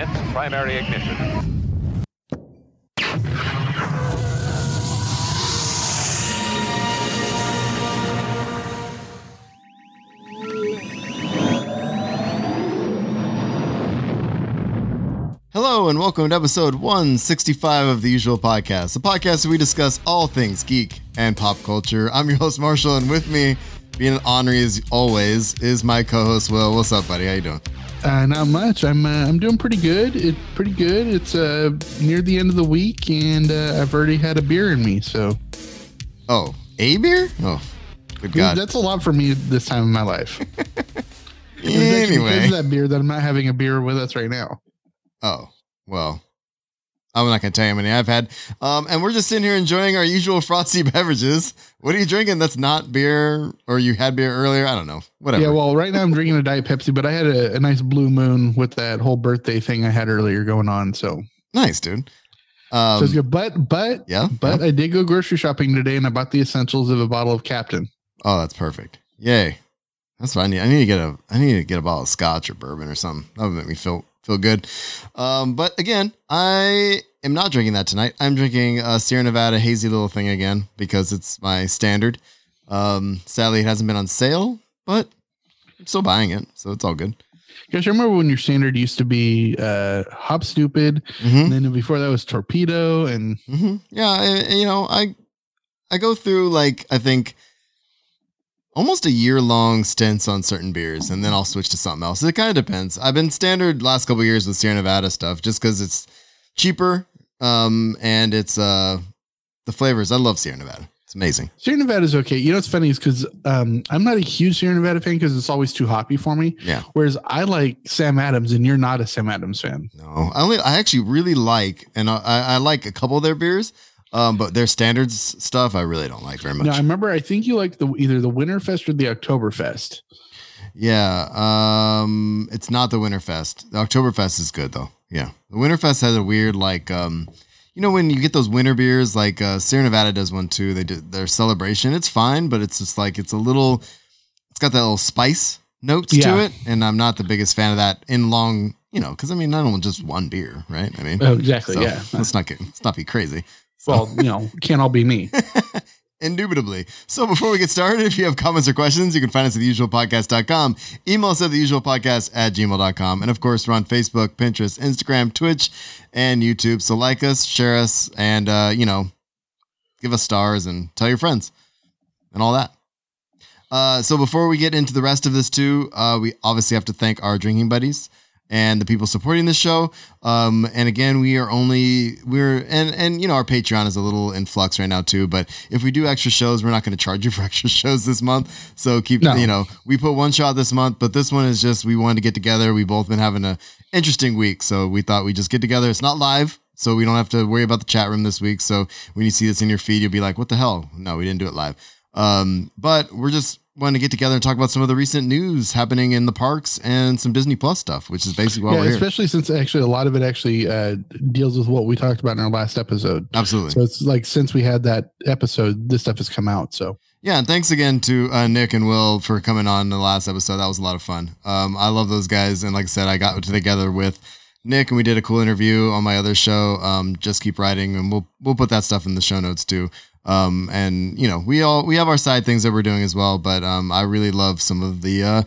Commence primary ignition. Hello and welcome to episode 165 of the usual podcast, the podcast where we discuss all things geek and pop culture. I'm your host Marshall, and with me, being an honorary as always, is my co-host Will. What's up, buddy? How you doing? Uh, not much. I'm uh, I'm doing pretty good. It's pretty good. It's uh, near the end of the week, and uh, I've already had a beer in me. So Oh, a beer? Oh, good God. that's a lot for me this time in my life. Anyway, that beer that I'm not having a beer with us right now. oh well. I'm not gonna tell you how many I've had. Um, and we're just sitting here enjoying our usual frosty beverages. What are you drinking? That's not beer, or you had beer earlier? I don't know. Whatever. Yeah, well, right now I'm drinking a Diet Pepsi, but I had a, a nice Blue Moon with that whole birthday thing I had earlier going on. So, nice, dude. so Um, it's good. But but yeah, but yeah. I did go grocery shopping today, and I bought the essentials of a bottle of Captain. Oh, that's perfect. Yay. That's what I need. I need to get a I need to get a bottle of scotch or bourbon or something. That would make me feel feel good. Um, but again, I am not drinking that tonight. I'm drinking a Sierra Nevada hazy little thing again because it's my standard. Um, sadly, it hasn't been on sale, but I'm still buying it, so it's all good. Guys, remember when your standard used to be uh, Hop Stoopid, Mm-hmm. and then before that was Torpedo, and hmm Yeah, I, you know, I I go through like I think almost a year long stints on certain beers, and then I'll switch to something else. It kind of depends. I've been standard last couple years with Sierra Nevada stuff, just because it's cheaper, um, and it's uh the flavors. I love Sierra Nevada. It's amazing. Sierra Nevada is okay. You know what's funny is because um, I'm not a huge Sierra Nevada fan because it's always too hoppy for me. Yeah. Whereas I like Sam Adams, and you're not a Sam Adams fan. No, I only I actually really like, and I, I like a couple of their beers, um, but their standards stuff I really don't like very much. No, I remember. I think you like the either the Winterfest or the Oktoberfest. Yeah, um, it's not the Winterfest. The Oktoberfest is good though. Yeah, the Winterfest has a weird like, um, you know, when you get those winter beers, like uh, Sierra Nevada does one too. They did their celebration. It's fine, but it's just like it's a little, it's got that little spice notes Yeah. to it, and I'm not the biggest fan of that in long, you know, because I mean, I don't want just one beer, right? I mean, Oh, exactly. so yeah. let's not get let's not be crazy. Well, you know, can't all be me. Indubitably. So before we get started, if you have comments or questions, you can find us at theusualpodcast.com. Email us at theusualpodcast at gmail.com. And of course, we're on Facebook, Pinterest, Instagram, Twitch, and YouTube. So like us, share us, and, uh, you know, give us stars and tell your friends and all that. Uh, so before we get into the rest of this too, uh, we obviously have to thank our drinking buddies and the people supporting the show. Um, and again, we are only we're and and you know our Patreon is a little in flux right now too. But if we do extra shows, we're not going to charge you for extra shows this month. So keep No. you know we put one shot this month, but this one is just we wanted to get together. We both been having a interesting week, so we thought we just get together. It's not live. So we don't have to worry about the chat room this week. So when you see this in your feed, you'll be like, "What the hell? No, we didn't do it live." Um, but we're just wanting to get together and talk about some of the recent news happening in the parks and some Disney Plus stuff, which is basically why yeah, we're here. especially since actually a lot of it actually uh, deals with what we talked about in our last episode. Absolutely. So it's like since we had that episode, this stuff has come out. So Yeah, and thanks again to uh, Nick and Will for coming on the last episode. That was a lot of fun. Um, I love those guys, and like I said, I got together with Nick and we did a cool interview on my other show. Um, just keep writing, and we'll we'll put that stuff in the show notes too. Um, and you know, we all we have our side things that we're doing as well, but um, I really love some of the uh,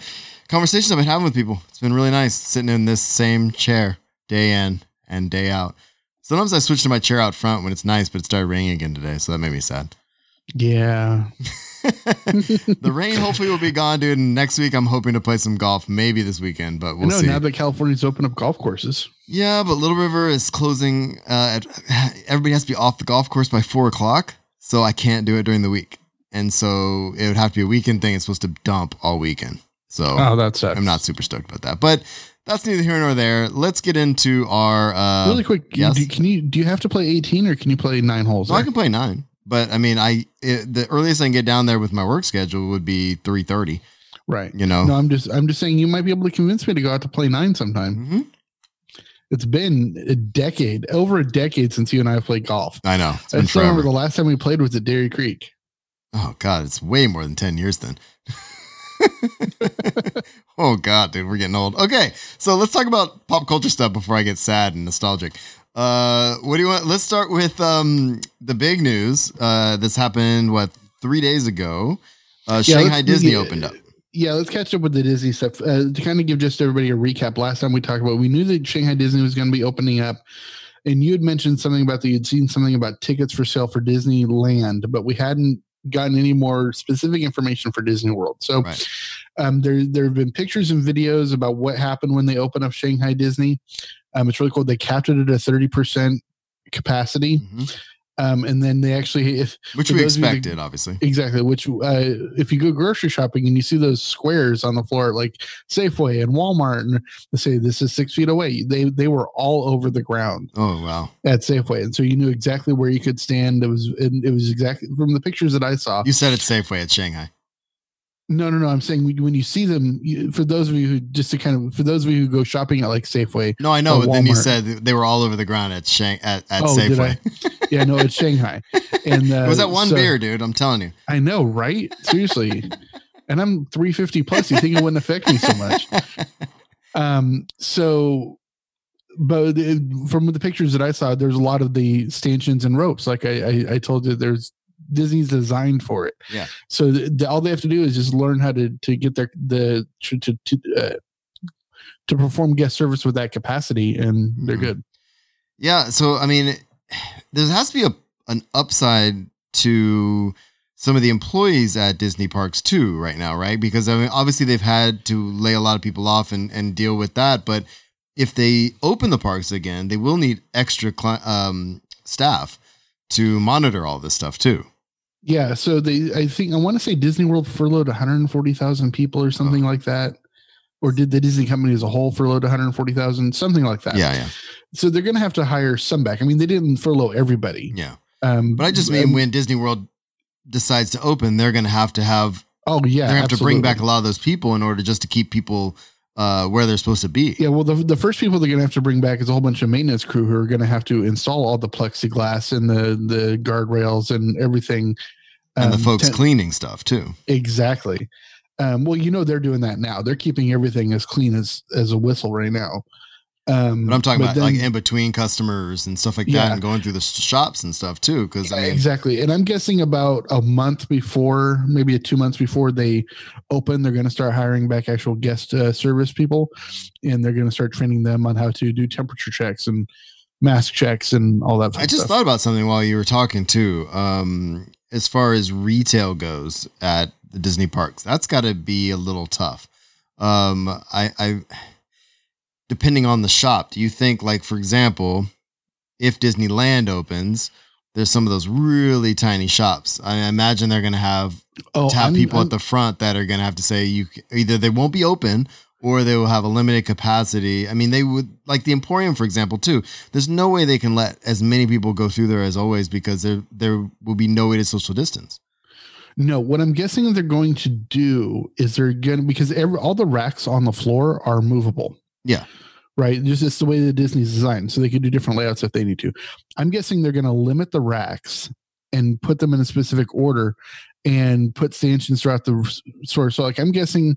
conversations I've been having with people. It's been really nice sitting in this same chair day in and day out. Sometimes I switch to my chair out front when it's nice, but it started raining again today, so that made me sad. yeah, the rain hopefully will be gone, dude. And next week, I'm hoping to play some golf, maybe this weekend, but we'll know see. now that California's opened up golf courses. yeah, but Little River is closing. Uh, at, everybody has to be off the golf course by four o'clock, so I can't do it during the week. And so it would have to be a weekend thing. It's supposed to dump all weekend. So Oh, that sucks. I'm not super stoked about that. But that's neither here nor there. Let's get into our. Uh, really quick. yes? do, can you do you have to play 18 or can you play nine holes? So I can play nine, but I mean, I it, the earliest I can get down there with my work schedule would be three thirty. right. You know. No, I'm just I'm just saying you might be able to convince me to go out to play nine sometime. hmm It's been a decade, over a decade since you and I have played golf. I know. It's I still forever. remember the last time we played was at Dairy Creek. Oh God, it's way more than ten years then. Oh god, dude, we're getting old. Okay, so let's talk about pop culture stuff before I get sad and nostalgic. Uh, what do you want? Let's start with um the big news. Uh, this happened what three days ago. Uh, Yeah, Shanghai Disney opened up. Yeah, let's catch up with the Disney stuff. Uh, to kind of give just everybody a recap, last time we talked about, we knew that Shanghai Disney was going to be opening up, and you had mentioned something about that you'd seen something about tickets for sale for Disneyland, but we hadn't gotten any more specific information for Disney World. So Right. um, there there have been pictures and videos about what happened when they opened up Shanghai Disney. Um, it's really cool. They capped it at a thirty percent capacity, Mhm. Um, and then they actually if Which we you that- expected, obviously. Exactly. Which, uh, if you go grocery shopping and you see those squares on the floor, like Safeway and Walmart, and they say this is six feet away, they they were all over the ground Oh wow, at Safeway, and so you knew exactly where you could stand. It was and it was exactly from the pictures that I saw. you said it's Safeway at Shanghai. No, no, no. I'm saying when you see them, you, for those of you who just to kind of for those of you who go shopping at like Safeway, No, I know, but then you said they were all over the ground at Shang at, at Oh, Safeway. yeah, no, it's Shanghai, and uh, it was that one so- beer, dude. I'm telling you. I know, right? Seriously. and I'm 350 plus. You think it wouldn't affect me so much? Um, so, but it, from the pictures that I saw, there's a lot of the stanchions and ropes. Like I, I, I told you, there's Disney's designed for it. Yeah. So the, the, all they have to do is just learn how to to get their the to to to, uh, to perform guest service with that capacity, and they're Mhm. good. Yeah, so I mean, there has to be a an upside to some of the employees at Disney parks too right now, right? Because I mean, obviously they've had to lay a lot of people off and and deal with that, but if they open the parks again, they will need extra cli- um, staff to monitor all this stuff too. Yeah. So they, I think I want to say Disney World furloughed 140,000 people or something like that. Or did the Disney company as a whole furloughed 140,000, something like that? Yeah, yeah, So they're going to have to hire some back. I mean, they didn't furlough everybody. yeah. Um, But I just mean um, when Disney World decides to open, they're going to have to have oh yeah, to have to bring back a lot of those people in order just to keep people uh, where they're supposed to be. Yeah, well, the, the first people they're going to have to bring back is a whole bunch of maintenance crew who are going to have to install all the plexiglass and the the guardrails and everything. and the Um, folks ten- cleaning stuff too. exactly. Um, well, you know they're doing that now. They're keeping everything as clean as as a whistle right now. Um, But I'm talking about like in between customers and stuff like that, and going through the shops and stuff too. Because I mean, exactly. And I'm guessing about a month before, maybe a two months before they open, they're going to start hiring back actual guest uh, service people, and they're going to start training them on how to do temperature checks and mask checks and all that. I just stuff. thought about something while you were talking too. Um, as far as retail goes at the Disney parks, that's got to be a little tough. Um, I, I, depending on the shop, do you think, like for example, if Disneyland opens, there's some of those really tiny shops. I imagine they're going to have oh, to have I'm- people I'm- at the front that are going to have to say you either they won't be open or they will have a limited capacity. I mean, they would like the Emporium, for example, too. There's no way they can let as many people go through there as always because there there will be no way to social distance. No, what I'm guessing they're going to do is they're going to because every all the racks on the floor are movable. Yeah. Right. Just it's the way that Disney's designed. So they could do different layouts if they need to. I'm guessing they're going to limit the racks and put them in a specific order and put stanchions throughout the store. So like I'm guessing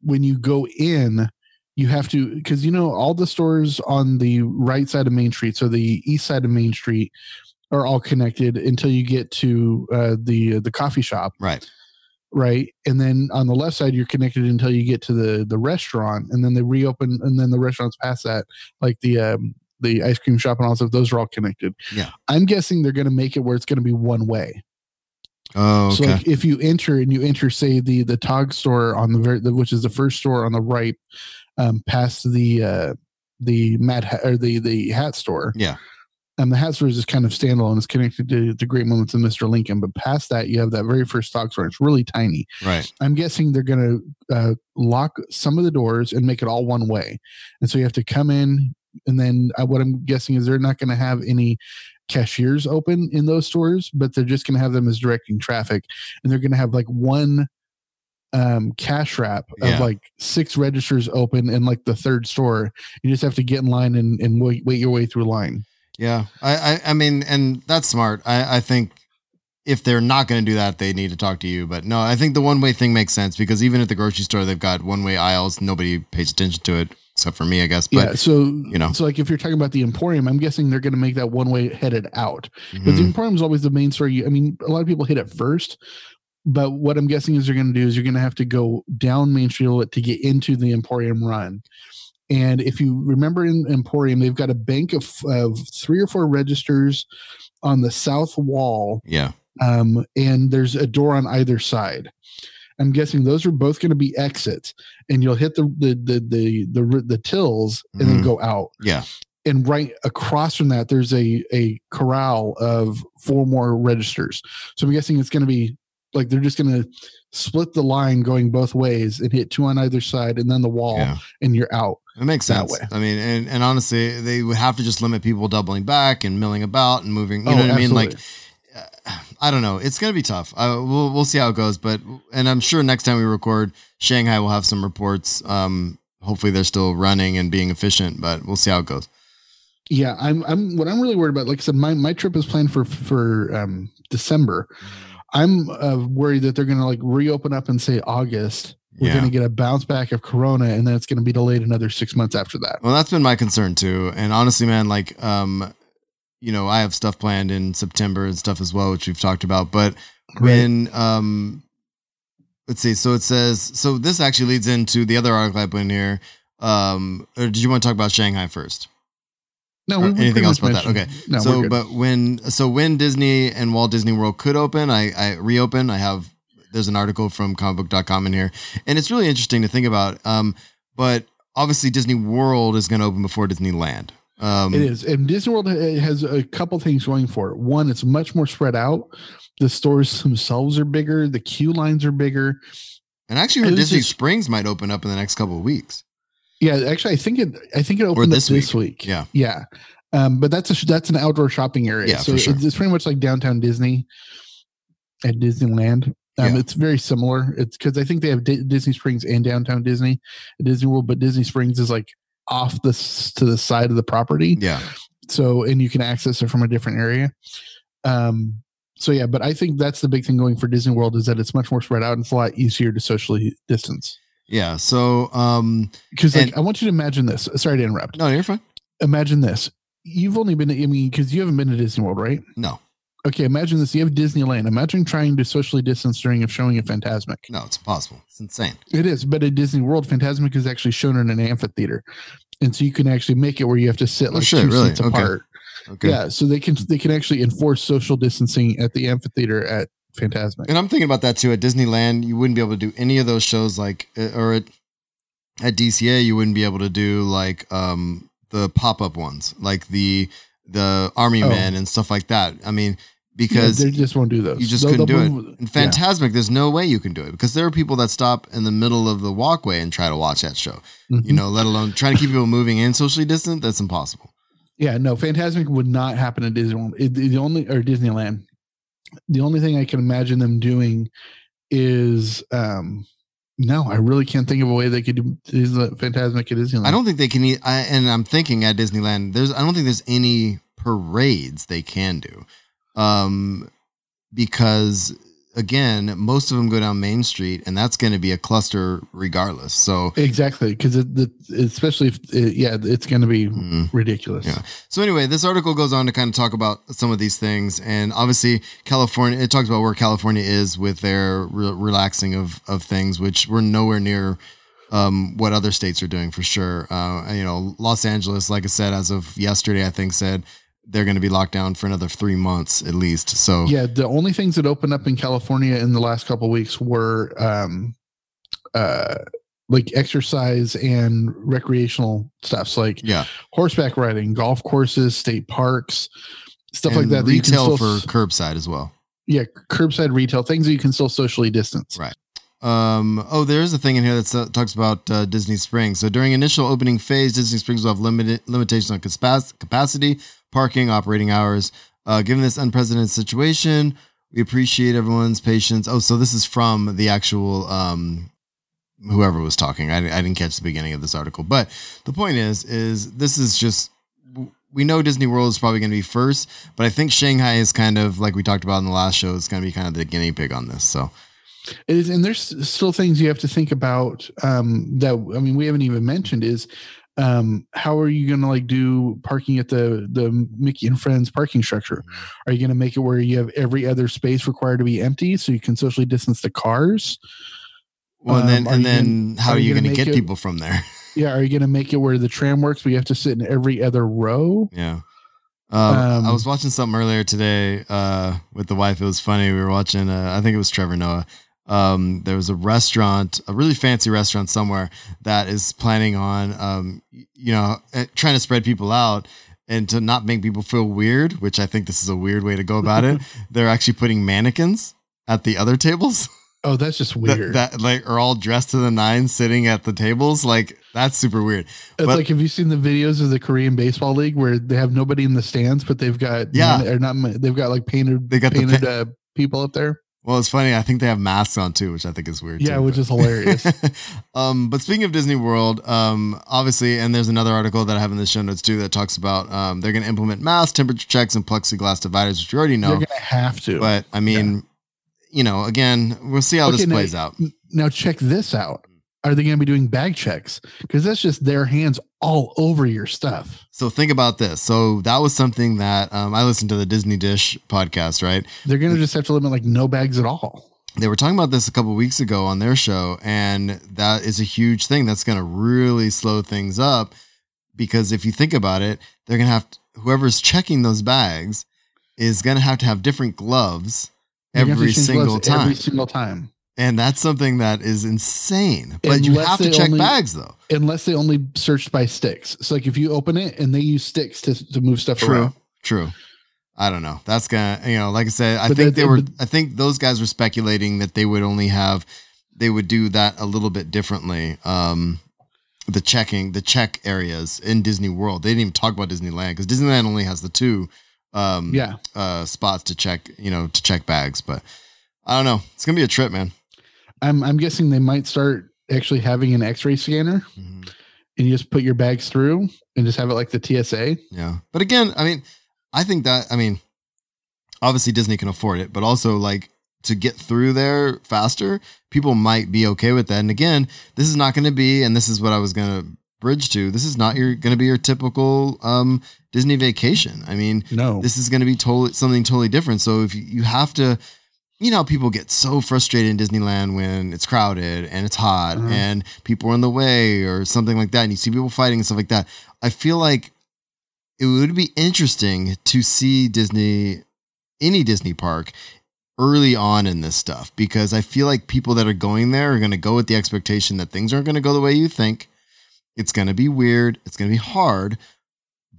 when you go in, you have to because you know all the stores on the right side of Main Street, so the east side of Main Street, are all connected until you get to uh, the the coffee shop, Right. right? And then on the left side, you're connected until you get to the the restaurant, and then they reopen, and then the restaurants past that, like the um, the ice cream shop and all stuff. Those are all connected. Yeah. I'm guessing they're going to make it where it's going to be one way. Oh, So like if you enter and you enter, say the the Tog store on the very, the, which is the first store on the right, um, past the uh, the Mad or the the hat store. Yeah. Um, the hat store is just kind of standalone. It's connected to the Great Moments of Mr. Lincoln, but past that, you have that very first Tog store. It's really tiny. right. I'm guessing they're going to uh, lock some of the doors and make it all one way, and so you have to come in. And then uh, what I'm guessing is they're not going to have any cashiers open in those stores, but they're just going to have them as directing traffic, and they're going to have like one um cash wrap of Yeah. like six registers open in like the third store you just have to get in line and, and wait, wait your way through line Yeah. I, I I mean, and that's smart. I I think if they're not going to do that, they need to talk to you. But no, I think the one way thing makes sense because even at the grocery store, they've got one way aisles. Nobody pays attention to it except for me, I guess. But yeah, so you know. so like if you're talking about the Emporium, I'm guessing they're going to make that one way headed out because the mhm, Emporium is always the main store. You, I mean, a lot of people hit it first, but what I'm guessing is they're going to do is you're going to have to go down Main Street a little bit to get into the Emporium run. And if you remember in Emporium, they've got a bank of, of three or four registers on the south wall yeah, um, and there's a door on either side. I'm guessing those are both going to be exits, and you'll hit the the the the the, the tills and then Mhm. go out. yeah, And right across from that, there's a a corral of four more registers. So I'm guessing it's going to be like they're just going to split the line going both ways and hit two on either side, and then the wall, yeah. and you're out. It makes that sense. way. I mean, and, and honestly, they would have to just limit people doubling back and milling about and moving. You Oh, know what I mean? Like. I don't know. It's gonna be tough. Uh, we'll we'll see how it goes. But and I'm sure next time we record, Shanghai will have some reports. Um, hopefully they're still running and being efficient. But we'll see how it goes. Yeah, I'm. I'm. What I'm really worried about, like I said, my my trip is planned for for um, December. I'm uh, worried that they're going to like reopen up and say August. We're Yeah. going to get a bounce back of Corona, and then it's going to be delayed another six months after that. Well, that's been my concern too. And honestly, man, like, um, you know, I have stuff planned in September and stuff as well, which we've talked about. But when, um, let's see, so it says, so this actually leads into the other article I put in here. Um, or did you want to talk about Shanghai first? No, or we anything else much about that? Okay. No, so, but when, so when Disney and Walt Disney World could open, I, I reopen. I have there's an article from comicbook.com in here, and it's really interesting to think about. Um, but obviously Disney World is going to open before Disneyland. Um, it is, and Disney World has a couple things going for it. One, it's much more spread out. The stores themselves are bigger. The queue lines are bigger. And I actually heard Disney just- Springs might open up in the next couple of weeks. Yeah, actually, I think it. I think it opened this up this week. Yeah. yeah. Um, but that's a that's an outdoor shopping area. Yeah, so sure. it's, pretty much like downtown Disney at Disneyland. Um, Yeah. It's very similar. It's because I think they have Di- Disney Springs and downtown Disney at Disney World, but Disney Springs is like off the s- to the side of the property. Yeah. So and you can access it from a different area. Um, so yeah, but I think that's the big thing going for Disney World is that it's much more spread out and it's a lot easier to socially distance. Yeah. So, um, Because like I want you to imagine this. Sorry to interrupt. no, you're fine. imagine this. You've only been, I mean, because you haven't been to Disney World, right? No, Okay, imagine this. You have Disneyland. Imagine trying to socially distance during a showing of Fantasmic. no, it's impossible. It's insane. It is, but at Disney World, Fantasmic is actually shown in an amphitheater, and so you can actually make it where you have to sit Oh, like shit, two really? seats Okay. apart. Okay. Yeah, so they can they can actually enforce social distancing at the amphitheater at Fantasmic. And I'm thinking about that too. At Disneyland, you wouldn't be able to do any of those shows like, uh, or at, at DCA, you wouldn't be able to do like um the pop up ones, like the the Army Oh. Men and stuff like that. I mean, Yeah, because they just won't do those. you just They'll- couldn't do it. In yeah. There's no way you can do it because there are people that stop in the middle of the walkway and try to watch that show. Mhm. You know, let alone trying to keep people moving and socially distant. That's impossible. Yeah, no, Fantasmic would not happen at Disneyland. It, the only or Disneyland. The only thing I can imagine them doing is um no, I really can't think of a way they could do Fantasmic at Disneyland. I don't think they can. I, and I'm thinking at Disneyland, there's. I don't think there's any parades they can do, um, because again, most of them go down Main Street, and that's going to be a cluster regardless. So, exactly because it, the, especially if it, yeah, it's going to be mm. ridiculous. Yeah. So anyway, this article goes on to kind of talk about some of these things, and obviously California. It talks about where California is with their re- relaxing of of things, which we're nowhere near um, what other states are doing for sure. Uh, you know, Los Angeles, like I said, as of yesterday, I think said they're going to be locked down for another three months at least. So Yeah, the only things that opened up in California in the last couple of weeks were um uh like exercise and recreational stuffs like yeah, horseback riding, golf courses, state parks, stuff like And that. that Retail still- for curbside as well. yeah, curbside retail things that you can still socially distance. Right. Um, oh, there's a thing in here that uh, talks about uh, Disney Springs. So during initial opening phase, Disney Springs will have limited limitations on caspa- capacity, parking, operating hours. Uh, given this unprecedented situation, we appreciate everyone's patience. Oh, so this is from the actual um, whoever was talking. I, I didn't catch the beginning of this article, but the point is, is this is just we know Disney World is probably going to be first, but I think Shanghai is kind of like we talked about in the last show. Is going to be kind of the guinea pig on this. So It is, and there's still things you have to think about. Um, that I mean, we haven't even mentioned is um, how are you going to like do parking at the the Mickey and Friends parking structure? Are you going to make it where you have every other space required to be empty so you can socially distance the cars? well, and then Um, and then gonna- how are you going to get it- people from there? Yeah, are you going to make it where the tram works? We have to sit in every other row? Yeah. Um, Um, I was watching something earlier today uh, with the wife. It was funny. We were watching, uh, I think it was Trevor Noah. Um, there was a restaurant, a really fancy restaurant somewhere that is planning on, um, you know, eh, trying to spread people out and to not make people feel weird, which I think this is a weird way to go about it. They're actually putting mannequins at the other tables Oh, that's just weird. that like are all dressed to the nines sitting at the tables. Like that's super weird. it's but- like have you seen the videos of the Korean baseball league where they have nobody in the stands, but they've got Yeah. or not they've got like painted They got the painted pa- uh, people up there. Well, it's funny. I think they have masks on too, which I think is weird. Yeah, too, which but- is hilarious. um, but speaking of Disney World, um, obviously, and there's another article that I have in the show notes too that talks about um, they're going to implement mask temperature checks and plexiglass dividers, which you already know. They're gonna have to. But I mean, you know, again, we'll see how this Okay, now- plays out. now check this out. Are they going to be doing bag checks? Because that's just their hands all over your stuff. So think about this. So that was something that um, I listened to the Disney Dish podcast, right? They're going to just have to limit like no bags at all. they were talking about this a couple weeks ago on their show and that is a huge thing that's going to really slow things up because if you think about it they're going to have to, whoever's checking those bags is going to have to have different gloves They're gonna have to every single gloves time Every single time. And that's something that is insane but you have to check only- bags though Unless they only searched by sticks. So like if you open it and they use sticks to, to move stuff around. true True. i don't know that's gonna you know like i said i But think they were but- i think those guys were speculating that they would only have they would do that a little bit differently um the checking the check areas in disney world they didn't even talk about disneyland because disneyland only has the two um Yeah. uh spots to check you know to check bags but i don't know it's gonna be a trip man I'm I'm guessing they might start actually having an X-ray scanner and you just put your bags through and just have it like the TSA. Yeah. But again, I mean, I think that, I mean, obviously Disney can afford it, but also like to get through there faster, people might be okay with that. And again, this is not going to be, and this is what I was going to bridge to, this is not your going to be your typical um, Disney vacation. I mean, No. this is going to be totally something totally different. So if you, you have to, you know, people get so frustrated in Disneyland when it's crowded and it's hot Uh-huh. and people are in the way or something like that, and you see people fighting and stuff like that. I feel like it would be interesting to see Disney, any Disney park, early on in this stuff because I feel like people that are going there are going to go with the expectation that things aren't going to go the way you think. It's going to be weird. It's going to be hard.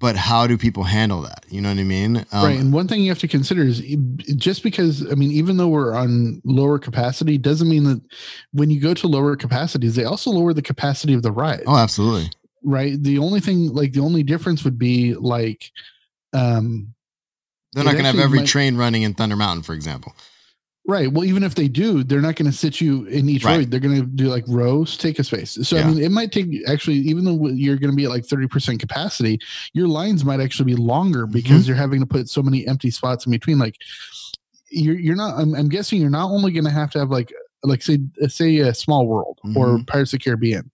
But how do people handle that? You know what I mean? Um, right. And one thing you have to consider is just because, I mean, even though we're on lower capacity, doesn't mean that when you go to lower capacities, they also lower the capacity of the ride. Oh, absolutely. Right. The only thing, like, the only difference would be like, um, They're not going to have every might- train running in Thunder Mountain, for example. Right. Well, even if they do, they're not going to sit you in each Right. row. They're going to do like rows, take a space. So, Yeah. I mean, it might take actually, even though you're going to be at like 30% capacity, your lines might actually be longer Mm-hmm. because you're having to put so many empty spots in between. Like, you're, you're not, I'm, I'm guessing you're not only going to have to have like, like say, uh, say a small world or Mhm. Pirates of the Caribbean.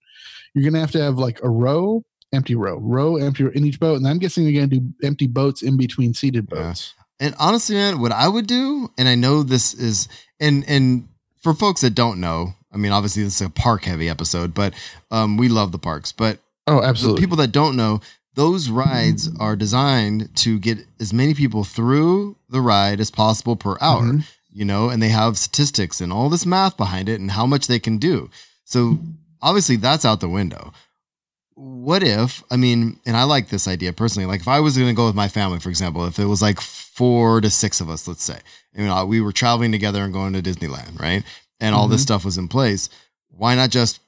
You're going to have to have like a row, empty row, row, empty row in each boat. And I'm guessing you're going to do empty boats in between seated boats. And honestly, man, what I would do, and I know this is, and and for folks that don't know, I mean, obviously this is a park heavy episode, but um, we love the parks. But Oh, absolutely. people that don't know, those rides are designed to get as many people through the ride as possible per hour. Mhm. You know, and they have statistics and all this math behind it and how much they can do. So obviously that's out the window. What if, I mean, and I like this idea personally. Like if I was going to go with my family, for example, if it was like four to six of us, let's say, you know, we were traveling together and going to Disneyland, right? And all this Mhm. stuff was in place. Why not just,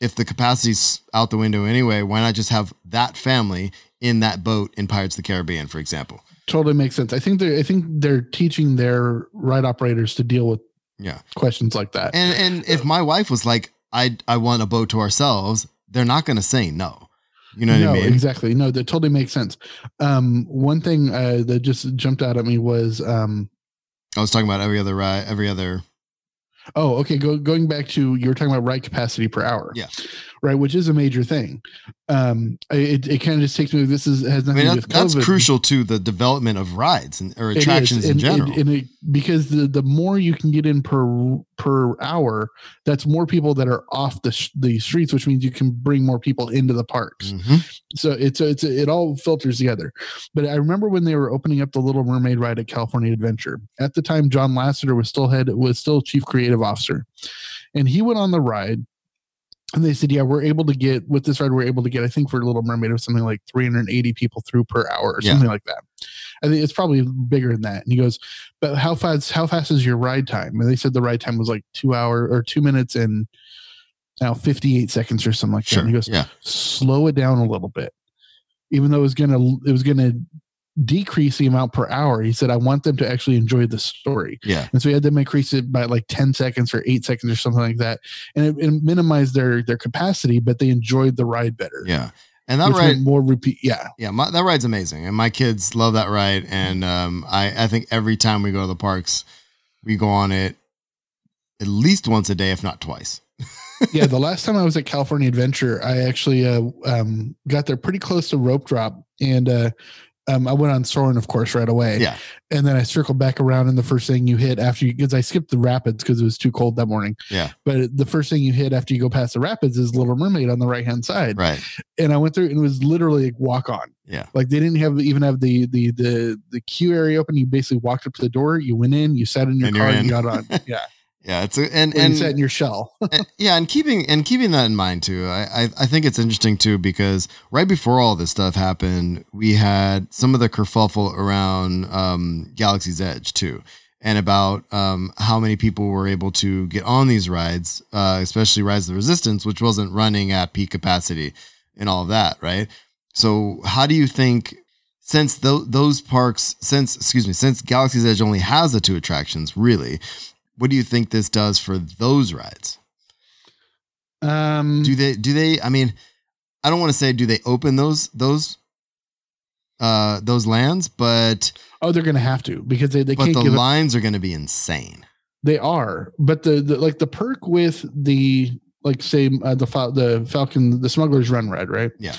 if the capacity's out the window anyway, why not just have that family in that boat in Pirates of the Caribbean, for example? totally makes sense. I think they're I think they're teaching their ride operators to deal with Yeah. questions like that. And and if my wife was like, I I want a boat to ourselves, they're not going to say no. You know no, I mean? exactly. No, that totally makes sense. Um, one thing uh, that just jumped out at me was, um, I was talking about every other ride, every other. oh, okay. Go, going back to you were talking about ride capacity per hour, Yeah. Right, which is a major thing. Um, it it kind of just takes me. This is has I nothing mean, to do with that's COVID. crucial to the development of rides and or attractions in and- general. and- and it- because the the more you can get in per per hour, that's more people that are off the sh- the streets, which means you can bring more people into the parks. Mhm. So it's it's it all filters together. But I remember when they were opening up the Little Mermaid ride at California Adventure. At the time, John Lasseter was still head was still chief creative officer, and he went on the ride. And they said, "Yeah, we're able to get with this ride. We're able to get, I think, for Little Mermaid, it was something like 380 people through per hour, or Yeah. something like that. I think it's probably bigger than that." And he goes, "But how fast? How fast is your ride time?" And they said the ride time was like two hour or two minutes and now 58 seconds or something like that. And he goes, yeah. slow it down a little bit even though it was gonna it was gonna decrease the amount per hour he said i want them to actually enjoy the story Yeah. and so he had them increase it by like 10 seconds or 8 seconds or something like that and it, it minimized their their capacity but they enjoyed the ride better Yeah. And that ride, more repeat yeah yeah, my, that ride's amazing, and my kids love that ride. And um, I, I think every time we go to the parks, we go on it at least once a day, if not twice. yeah the last time i was at california adventure i actually uh, um, got there pretty close to rope drop and uh, um, I went on Soarin', of course, right away. Yeah. And then I circled back around, and the first thing you hit after you, because I skipped the rapids because it was too cold that morning. Yeah. But the first thing you hit after you go past the rapids is Little Mermaid on the right hand side. Right. And I went through, and it was literally like walk on. Yeah. Like they didn't have even have the the the the queue area open. You basically walked up to the door, you went in, you sat in your And car, in. and you got on. Yeah. Yeah. It's a, and And and in your shell. and- yeah, and keeping and keeping that in mind too. I, I I think it's interesting too because right before all this stuff happened, we had some of the kerfuffle around um, Galaxy's Edge too, and about um, how many people were able to get on these rides, uh, especially Rise of the Resistance, which wasn't running at peak capacity, and all of that, right? So, how do you think? Since those parks, since excuse me, since Galaxy's Edge only has the two attractions, really, what do you think this does for those rides? Um, do they do they i mean i don't want to say do they open those those uh those lands but oh, they're gonna have to because they, they but can't the up lines are going to be insane They are, but the, the like the perk with the like say uh, the the Falcon the Smuggler's Run ride, right? Yeah.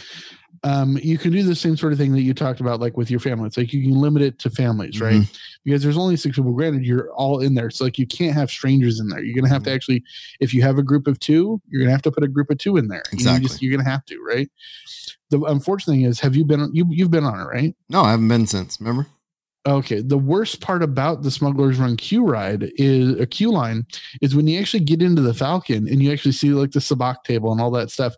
Um, you can do the same sort of thing that you talked about, like with your family. It's like you can limit it to families, right? Mhm. Because there's only six people. Granted, you're all in there, so like you can't have strangers in there. You're gonna have to Mhm. actually, if you have a group of two, you're gonna have to put a group of two in there. You know, you Exactly. just, you're gonna have to, right? The unfortunate thing is, have you been you you've been on it, right? no i haven't been since remember Okay. The worst part about the Smuggler's Run queue ride is a queue line is when you actually get into the Falcon and you actually see like the sabacc table and all that stuff.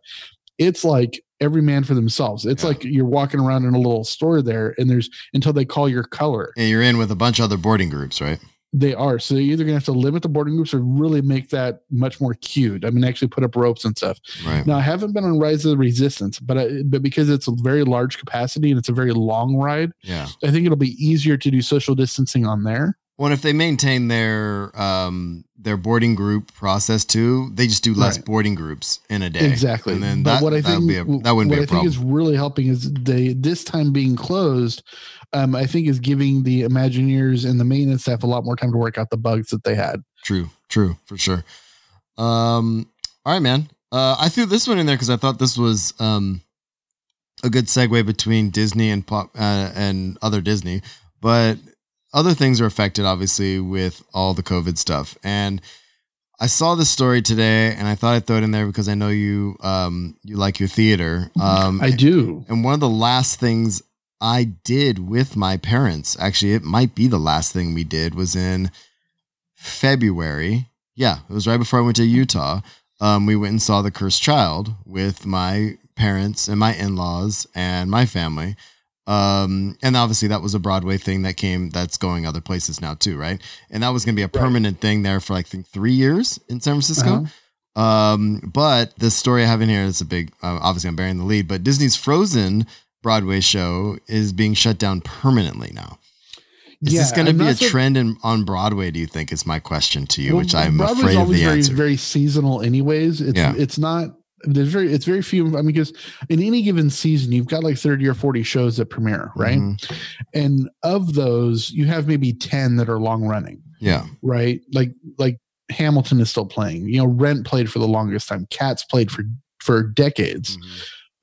It's like every man for themselves. It's Yeah. like you're walking around in a little store there and there's until they call your color. yeah, you're in with a bunch of other boarding groups right They are. So you're either going to have to limit the boarding groups or really make that much more queued. I mean, actually put up ropes and stuff. right Now, I haven't been on Rise of the Resistance, but I, but because it's a very large capacity and it's a very long ride, yeah I think it'll be easier to do social distancing on there. Well if they maintain their um their boarding group process too they just do less Right. boarding groups in a day Exactly. and then but that, what I think be a, that wouldn't what be a I think problem is really helping is they this time being closed. Um, I think is giving the Imagineers and the maintenance staff a lot more time to work out the bugs that they had. True, true, for sure. Um, all right, man. Uh, I threw this one in there because I thought this was um a good segue between Disney and pop uh, and other Disney, but other things are affected obviously with all the COVID stuff. And I saw this story today, and I thought I'd throw it in there because I know you um you like your theater. Um, I do. and one of the last things I did with my parents, actually, it might be the last thing we did, was in February. Yeah, it was right before I went to Utah. Um, we went and saw The Cursed Child with my parents and my in laws and my family. Um, and obviously, that was a Broadway thing that came, that's going other places now, too, right? And that was going to be a Right. permanent thing there for, like, I think three years in San Francisco. Uh-huh. Um, but the story I have in here is a big. Uh, obviously, I'm bearing the lead, but Disney's Frozen Broadway show is being shut down permanently now. Is this going to be a so- trend in, on Broadway? Do you think is my question to you, Well, which I'm Broadway's afraid of the very, answer. Very seasonal, anyways. It's Yeah. it's not There's very it's very few. I mean, because in any given season, you've got like thirty or forty shows that premiere, right? Mhm. And of those, you have maybe ten that are long running, Yeah. right? Like like Hamilton is still playing. You know, Rent played for the longest time. Cats played for for decades.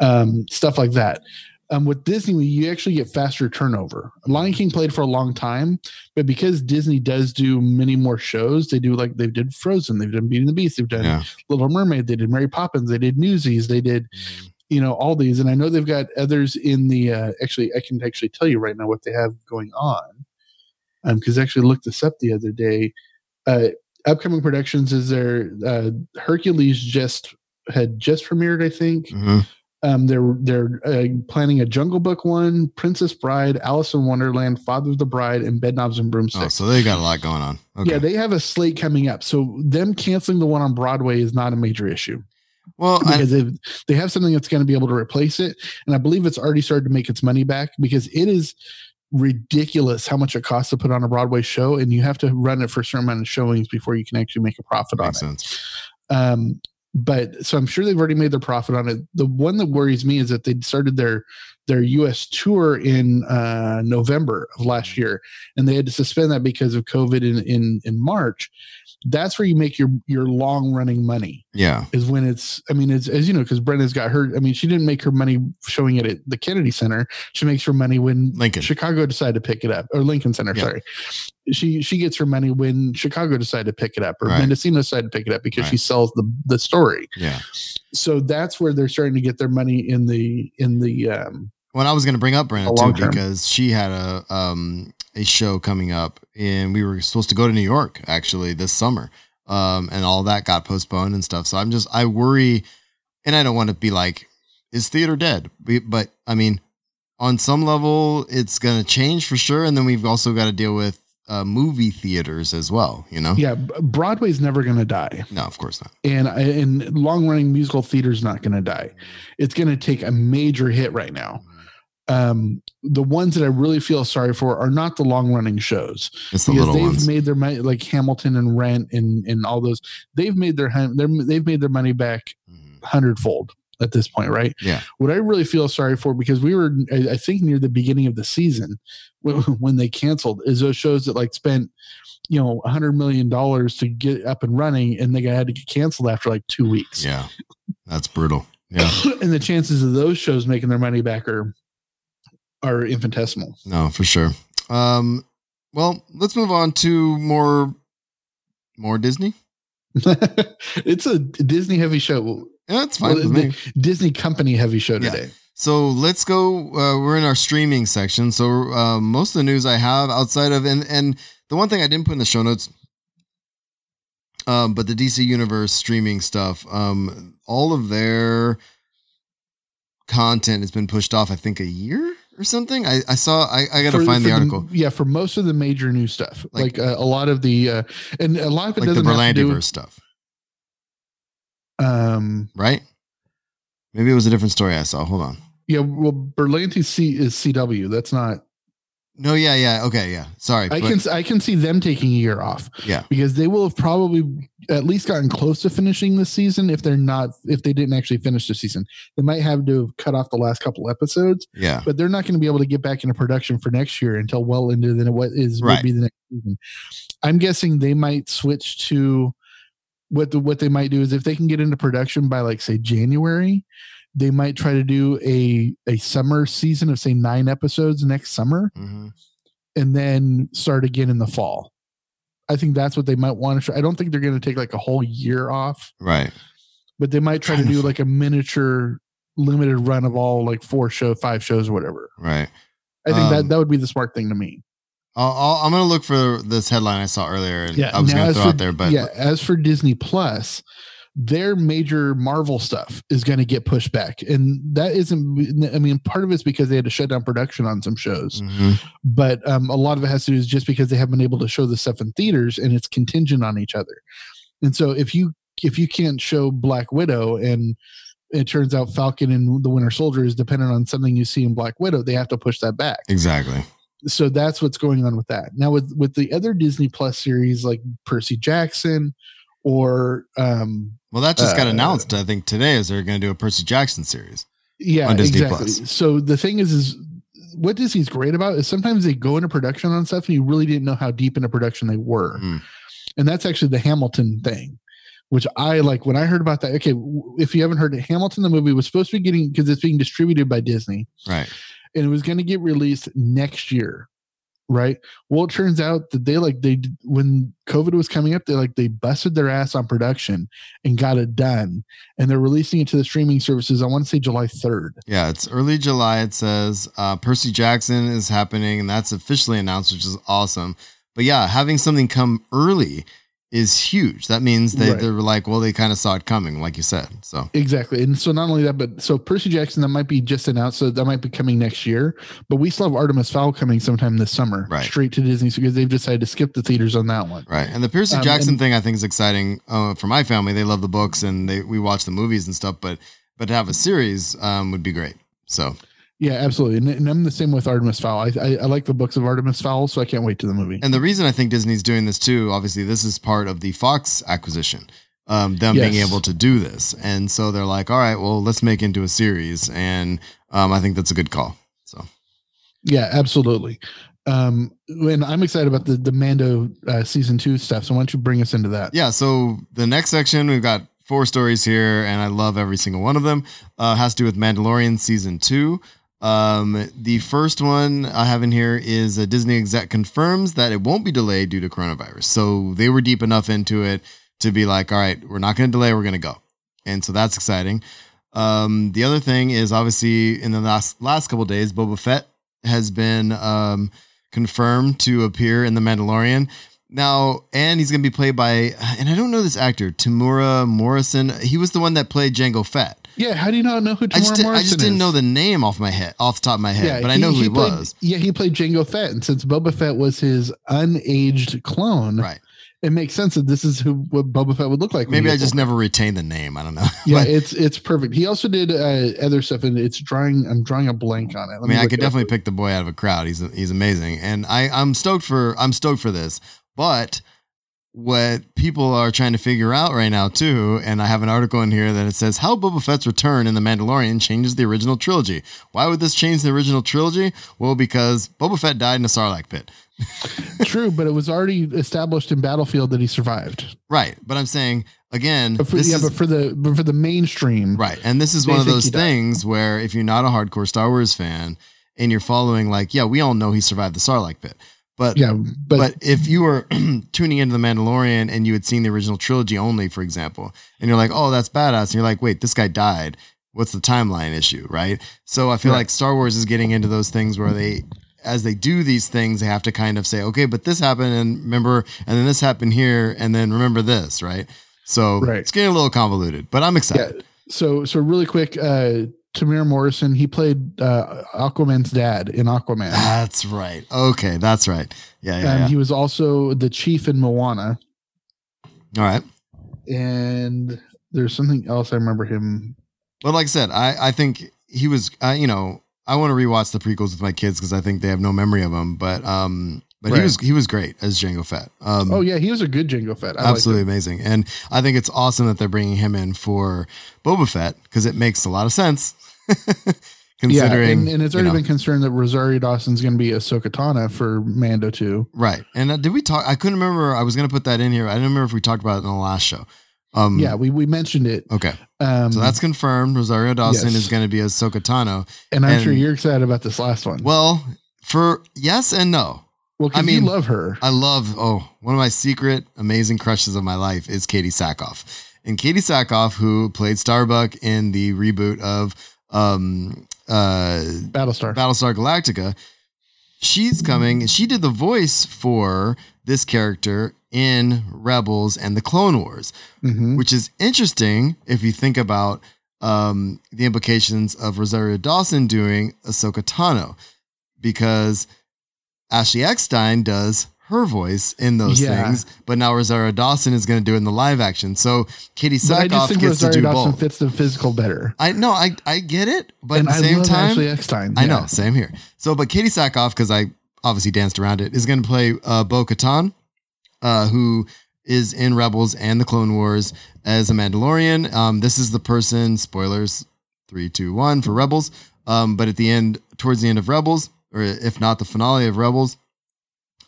Um, stuff like that. Um, with Disney, you actually get faster turnover. Lion King played for a long time, but because Disney does do many more shows, they do like they did Frozen, they've done Beauty and the Beast, they've done Yeah. Little Mermaid, they did Mary Poppins, they did Newsies, they did you know all these, and I know they've got others in the. Uh, actually, I can actually tell you right now what they have going on, um, because I actually looked this up the other day. Uh, upcoming productions is there. Uh, Hercules just had just premiered, I think. Mhm. Um, they're they're uh, planning a Jungle Book one, Princess Bride, Alice in Wonderland, Father of the Bride, and Bedknobs and Broomsticks. Oh, so they got a lot going on. Okay. Yeah, they have a slate coming up. So them canceling the one on Broadway is not a major issue well, I, because they they have something that's going to be able to replace it, and I believe it's already started to make its money back because it is ridiculous how much it costs to put on a Broadway show, and you have to run it for a certain amount of showings before you can actually make a profit on it. sense. Um, but so I'm sure they've already made their profit on it. The one that worries me is that they started their their U.S. tour in uh, November of last year, and they had to suspend that because of COVID in in in March. That's where you make your your long running money Yeah. is when it's i mean it's as you know because brenda's got her i mean she didn't make her money showing it at the kennedy center she makes her money when Lincoln. chicago decided to pick it up or lincoln center Yeah. sorry she she gets her money when chicago decided to pick it up or Right. mendocino decided to pick it up because she sells the the story Yeah. so that's where they're starting to get their money in the in the um Well, I was going to bring up Brenda too term. because she had a um a show coming up, and we were supposed to go to New York actually this summer, um, and all that got postponed and stuff. So I'm just I worry, and I don't want to be like, is theater dead? But I mean, on some level, it's going to change for sure, and then we've also got to deal with uh, movie theaters as well. You know? yeah broadway's never going to die No, of course not. and and long running musical theater's not going to die it's going to take a major hit right now um, the ones that I really feel sorry for are not the long running shows It's the because they've ones. made their money, like Hamilton and Rent and and all those. They've made their they've made their money back Mhm. hundredfold at this point, right? Yeah. What I really feel sorry for because we were, I I think, near the beginning of the season when, when they canceled, is those shows that like spent, you know, a hundred million dollars to get up and running, and they had to get canceled after like two weeks. Yeah, that's brutal. Yeah, and the chances of those shows making their money back are are infinitesimal. no, for sure. Um, well, let's move on to more more Disney. it's a Disney heavy show. Yeah, it's fine Well, with me. Disney company heavy show Yeah. today. So let's go. Uh, we're in our streaming section. So uh, most of the news I have outside of and and the one thing I didn't put in the show notes, um, but the DC Universe streaming stuff, um, all of their content has been pushed off. I think a year or something. I, I saw. I, I got to find the article. yeah, for most of the major new stuff, Like- like, uh, a lot of the, uh, and a lot of it like doesn't have to do. Stuff, Um, right? Maybe it was a different story I saw. Hold on. yeah, well, Berlanti C is CW. That's not. No, yeah, yeah, okay, yeah. Sorry, I but- can I can see them taking a year off. Yeah. because they will have probably at least gotten close to finishing the season. If they're not, if they didn't actually finish the season, they might have to have cut off the last couple episodes. yeah, but they're not going to be able to get back into production for next year until well into the what is Right. would be the next season. I'm guessing they might switch to what the what they might do is if they can get into production by like say January, they might try to do a a summer season of say nine episodes next summer hmm and then start again in the fall. I think that's what they might want to try. I don't think they're going to take like a whole year off, right. but they might try to to do like a miniature limited run of all like four show, five shows or whatever. Right. I think Um, that that would be the smart thing to me. I'll, I'll, I'm gonna look for this headline I saw earlier, and Yeah, I was gonna throw for- out there, but yeah, as for Disney Plus, their major Marvel stuff is going to get pushed back, and that isn't. I mean, part of it's because they had to shut down production on some shows, Mhm. but um, a lot of it has to do is just because they haven't been able to show the stuff in theaters, and it's contingent on each other. And so, if you if you can't show Black Widow and it turns out Falcon and the Winter Soldier is dependent on something you see in Black Widow, they have to push that back exactly. so that's what's going on with that now with with the other disney plus series like percy jackson or um, Well, that just got Uh, announced. I think today is they're going to do a Percy Jackson series. yeah, On Disney exactly. Plus. So the thing is, is what Disney's great about is sometimes they go into production on stuff and you really didn't know how deep into production they were, Mm. and that's actually the Hamilton thing. Which I like when I heard about that. Okay, if you haven't heard it, Hamilton the movie was supposed to be getting because it's being distributed by Disney. Right. and it was going to get released next year right well it turns out that they like they when covid was coming up they like they busted their ass on production and got it done and they're releasing it to the streaming services i want to say july 3rd Yeah, it's early July. It says uh, Percy Jackson is happening, and that's officially announced, which is awesome. But yeah, having something come early is huge. That means they, Right. they were like, well, they kind of saw it coming, like you said. So exactly and so not only that but so percy jackson that might be just announced so that might be coming next year but we still have artemis fowl coming sometime this summer Right. straight to disney because they've decided to skip the theaters on that one right, and the Percy Um, Jackson and- thing I think is exciting uh, for my family. They love the books and they we watch the movies and stuff, but but to have a series um, would be great. So yeah absolutely and, and i'm the same with artemis fowl I, I i like the books of artemis fowl so i can't wait to the movie And the reason I think Disney's doing this too, obviously, this is part of the Fox acquisition, um, them being able to do this. And so they're like, all right, well, let's make into a series. And um, I think that's a good call. So, Yeah, absolutely. Um, and I'm excited about the the Mando uh, season two stuff. So why don't you bring us into that? yeah. So the next section, we've got four stories here, and I love every single one of them. Uh, has to do with Mandalorian season two. Um, the first one I have in here is a Disney exec confirms that it won't be delayed due to coronavirus. So they were deep enough into it to be like, all right, we're not going to delay, we're going to go. And so that's exciting. Um, the other thing is obviously in the last last couple days, Boba Fett has been um, confirmed to appear in The Mandalorian. Now, and he's going to be played by, and I don't know this actor, Temuera Morrison. He was the one that played Jango Fett. Yeah, how do you not know who I just, Temuera did, I Morrison just didn't is? know the name off my head, off the top of my head, yeah, but I know who he, played, was. Yeah, he played Jango Fett, and since Boba Fett was his unaged clone, Right. it makes sense that this is who what Boba Fett would look like. Maybe I just older. never retained the name. I don't know. Yeah, But, it's it's perfect. He also did uh, other stuff, and it's drawing. I'm drawing a blank on it. Let I me mean, I look could it definitely pick the boy out of a crowd. He's he's amazing, and I I'm stoked for I'm stoked for this. But what people are trying to figure out right now too, and I have an article in here that it says how Boba Fett's return in the Mandalorian changes the original trilogy. Why would this change the original trilogy? Well, because Boba Fett died in a Sarlacc pit. True, but it was already established in Battlefield that he survived. Right, but I'm saying again, But for, this yeah, is, but for the but for the mainstream, Right. And this is one of those he died. things where if you're not a hardcore Star Wars fan and you're following, like, yeah, we all know he survived the Sarlacc pit. But Yeah, but, but, if you were tuning into The Mandalorian and you had seen the original trilogy only, for example, and you're like, oh, that's badass. And you're like, wait, this guy died. What's the timeline issue? Right. So I feel Right. like Star Wars is getting into those things where they, as they do these things, they have to kind of say, okay, but this happened and remember, and then this happened here, and then remember this, right? So Right. it's getting a little convoluted, but I'm yeah. excited. So so really quick, uh Temuera Morrison, he played uh Aquaman's dad in Aquaman. That's right. Okay, that's right. Yeah, yeah, and yeah. he was also the chief in Moana. All right. And there's something else I remember him. But like I said, I I think he was. Uh, you know, I want to rewatch the prequels with my kids because I think they have no memory of him. But um, but he was he was great as Jango Fett. Um, Oh yeah, he was a good Jango Fett. I absolutely amazing. And I think it's awesome that they're bringing him in for Boba Fett because it makes a lot of sense. Yeah, and, and it's you already know, been concerned that Rosario Dawson's going to be Ahsoka Tano for Mando too. right. And uh, did we talk? I couldn't remember. I was going to put that in here. I don't remember if we talked about it in the last show. Um, Yeah, we, we mentioned it. Okay. Um, So that's confirmed. Rosario Dawson yes. is going to be Ahsoka Tano. and I'm and- sure you're excited about this last one. Well, for yes and no. well, I mean, you love her. I love, oh, one of my secret amazing crushes of my life is Katee Sackhoff. And Katee Sackhoff, who played Starbuck in the reboot of um, uh, Battlestar. Battlestar Galactica, she's coming. She did the voice for this character in Rebels and the Clone Wars, hmm which is interesting if you think about um, the implications of Rosario Dawson doing Ahsoka Tano, because Ashley Eckstein does her voice in those Yeah. things, but now Rosario Dawson is going to do it in the live action. So Katee But I just Sackhoff think gets to do Dawson both. fits the physical better. I know, I I get it, but and at the same time, Ashley Eckstein. I know, same here. So, but Katee Sackhoff, because I obviously danced around it, is going to play uh, Bo Katan, uh, who is in Rebels and the Clone Wars as a Mandalorian. Um, this is the person. Spoilers, three, two, one for Rebels. Um, but at the end, towards the end of Rebels, or if not the finale of Rebels,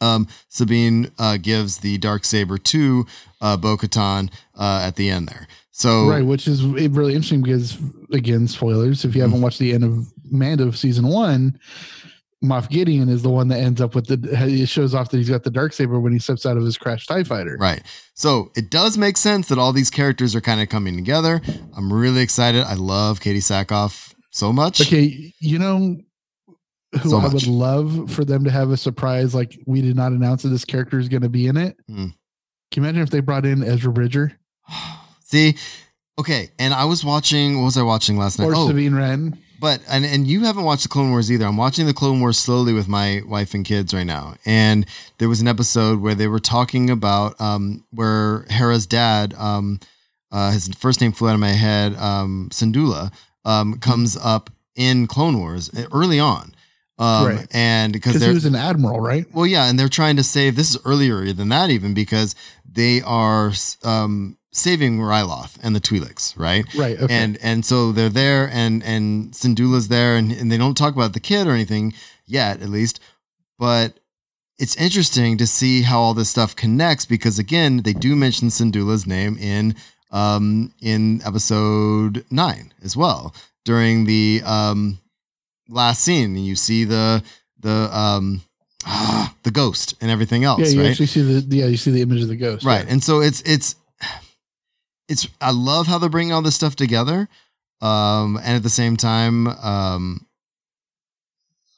um, Sabine uh, gives the dark saber to uh, Bo-Katan uh, at the end there. So right, which is really interesting because again, spoilers. If you haven't watched the end of Mando season one, Moff Gideon is the one that ends up with the. It shows off that he's got the dark saber when he steps out of his crashed Tie Fighter. Right. So it does make sense that all these characters are kind of coming together. I'm really excited. I love Katee Sackhoff so much. Okay, you know who So I would love for them to have a surprise like we did not announce that this character is going to be in it. Hmm. Can you imagine if they brought in Ezra Bridger See, okay, and I was watching. What was I watching last night? or oh, Sabine Wren? but and and you haven't watched the Clone Wars either. I'm watching the Clone Wars slowly with my wife and kids right now. And there was an episode where they were talking about um where Hera's dad, um, uh, his first name flew out of my head, um, Syndulla, um, comes up in Clone Wars uh, early on. Um, Right. and because he was an admiral, right? well, yeah, and they're trying to save. This is earlier than that, even because they are um, saving Ryloth and the Twi'leks, right? Right. Okay. And and so they're there, and and Syndulla's there, and, and they don't talk about the kid or anything yet, at least. But it's interesting to see how all this stuff connects because again, they do mention Syndulla's name in um in episode nine as well during the um last scene. and You see the the um the ghost and everything else, yeah, you right? actually see the yeah you see the image of the ghost. right yeah. and so it's it's it's i love how they're bringing all this stuff together um and at the same time um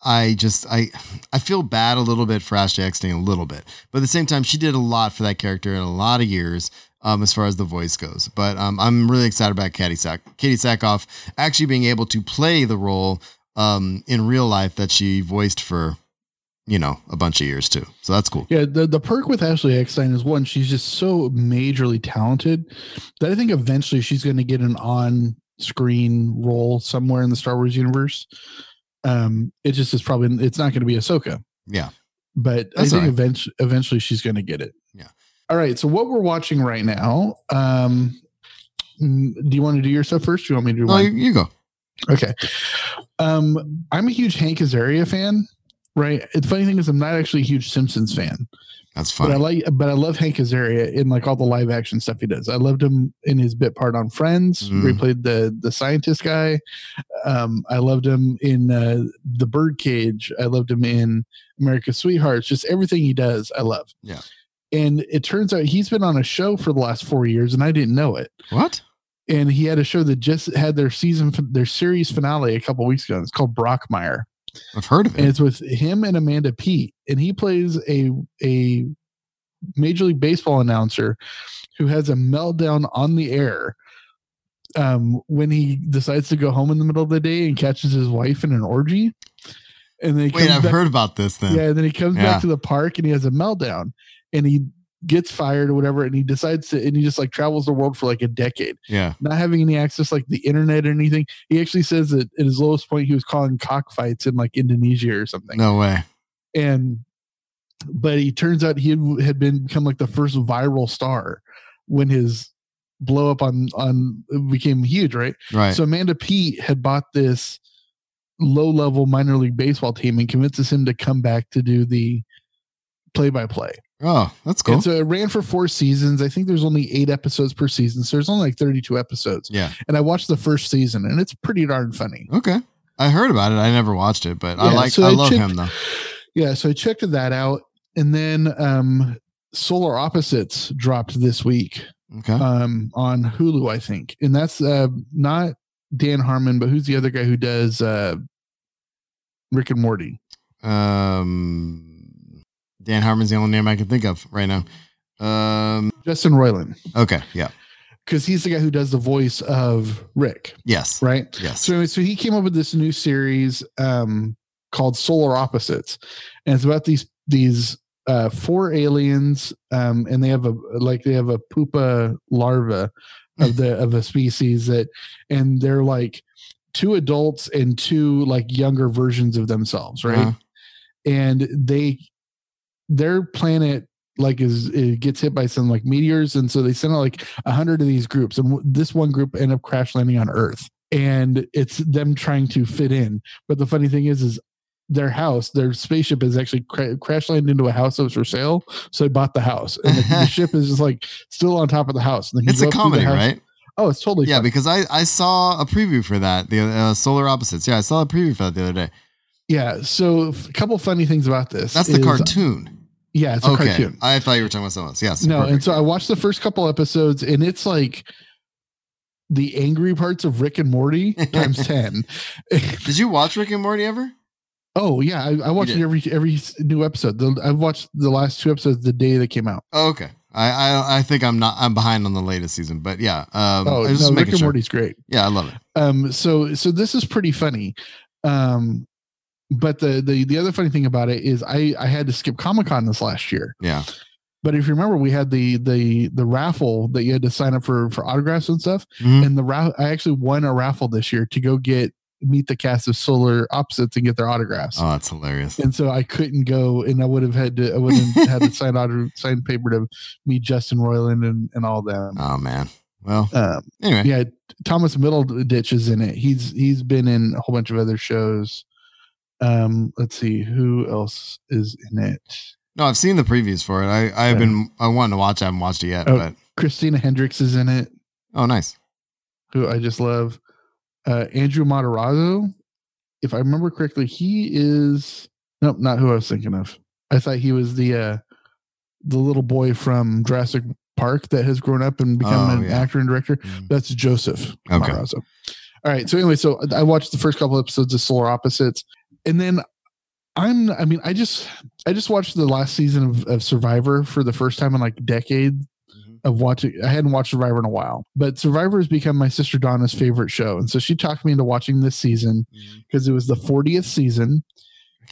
i just i i feel bad a little bit for ashley eckstein a little bit but at the same time she did a lot for that character in a lot of years um, as far as the voice goes, but um, I'm really excited about Katee Sack, Katee Sackhoff actually being able to play the role um, in real life that she voiced for, you know, a bunch of years too. So that's cool. Yeah, the, the perk with Ashley Eckstein is one, she's just so majorly talented that I think eventually she's going to get an on screen role somewhere in the Star Wars universe. Um, it just is probably, it's not going to be Ahsoka, Yeah. but That's I think right. eventually, eventually she's going to get it. Yeah. All right. So what we're watching right now, um, do you want to do your stuff first? Do you want me to do No, you go. Okay. Um, I'm a huge Hank Azaria fan, right? The funny thing is I'm not actually a huge Simpsons fan. That's fine. But I like, but I love Hank Azaria in like all the live action stuff he does. I loved him in his bit part on Friends, where he Mm. played the the scientist guy. Um, I loved him in uh, the Birdcage. I loved him in America's Sweethearts. Just everything he does, I love. Yeah. And it turns out he's been on a show for the last four years, and I didn't know it. what? And he had a show that just had their season, their series finale a couple weeks ago. It's called Brockmire I've heard of and it. it's with him and Amanda Peet, and he plays a a Major League Baseball announcer who has a meltdown on the air um, when he decides to go home in the middle of the day and catches his wife in an orgy. And then he Wait, I've back, heard about this then. yeah, and then he comes Yeah. back to the park and he has a meltdown, and he gets fired or whatever, and he decides to, and he just like travels the world for like a decade Yeah. not having any access like the internet or anything. He actually says that at his lowest point, he was calling cockfights in like Indonesia or something. No way. And, but he turns out he had, had been become like the first viral star when his blow up on, on became huge, right? Right. So Amanda Peet had bought this low level minor league baseball team and convinces him to come back to do the play by play. Oh, that's cool. And so it ran for four seasons. I think there's only eight episodes per season. So there's only like 32 episodes yeah. and I watched the first season, and it's pretty darn funny. Okay. I heard about it. I never watched it, but I like. so I I love checked- him though. Yeah, so I checked that out, and then um, Solar Opposites dropped this week Okay. um, on Hulu, I think, and that's uh, not Dan Harmon, but who's the other guy who does uh, Rick and Morty? um, Dan Harmon's the only name I can think of right now. Um. Justin Roiland, Okay. Yeah. because he's the guy who does the voice of Rick, Yes. right? Yes. So, anyway, so he came up with this new series um, called Solar Opposites, and it's about these these uh, four aliens, um, and they have a like they have a pupa larva of the of a species that, and they're like two adults and two like younger versions of themselves, right? Uh-huh. And they their planet like is it gets hit by some like meteors, and so they send out like a hundred of these groups, and w- this one group end up crash landing on Earth, and it's them trying to fit in. But the funny thing is, is their house, their spaceship is actually cra- crash landed into a house that was for sale, so they bought the house, and the, the ship is just like still on top of the house. It's a go up through the comedy, right? Oh, it's totally Yeah, fun. because I I saw a preview for that the uh, Solar Opposites. Yeah, I saw a preview for that the other day. yeah. So a couple funny things about this. That's the is- cartoon. Yeah, it's a okay, cartoon. I thought you were talking about someone else. Yes. No, and so I watched the first couple episodes, and it's like the angry parts of Rick and Morty times ten. did you watch Rick and Morty ever? oh yeah, I, I watch it every every new episode. The, I've watched the last two episodes the day they came out. Oh, okay. I, I I think I'm not I'm behind on the latest season, but yeah. Um, Oh no, Rick and sure. Morty's great. Yeah, I love it. Um, so so this is pretty funny. Um, but the the the other funny thing about it is I I had to skip Comic Con this last year. Yeah. But if you remember, we had the the the raffle that you had to sign up for for autographs and stuff. Mhm. and the ra- I actually won a raffle this year to go get meet the cast of Solar Opposites and get their autographs. Oh, that's hilarious. And so I couldn't go, and I would have had to. I would have had to sign auto sign paper to meet Justin Roiland and and all them. Oh man. Well, Um, anyway. yeah, Thomas Middleditch is in it. He's he's been in a whole bunch of other shows. Um, let's see who else is in it. No, I've seen the previews for it. I I've Yeah. been I wanted to watch. I haven't watched it yet, Oh. but Christina Hendricks is in it, oh, nice. who I just love. Uh, Andrew Matarazzo, if I remember correctly, he is nope, not who I was thinking of. I thought he was the uh, the little boy from Jurassic Park that has grown up and become Oh, an yeah. actor and director. Mm. That's Joseph Okay. Matarazzo. All right. So anyway, so I watched the first couple episodes of Solar Opposites, and then I'm. I mean, I just I just watched the last season of, of Survivor for the first time in like a decade Mhm. of watching. I hadn't watched Survivor in a while, but Survivor has become my sister Donna's favorite show, and so she talked me into watching this season because it was the 40th season.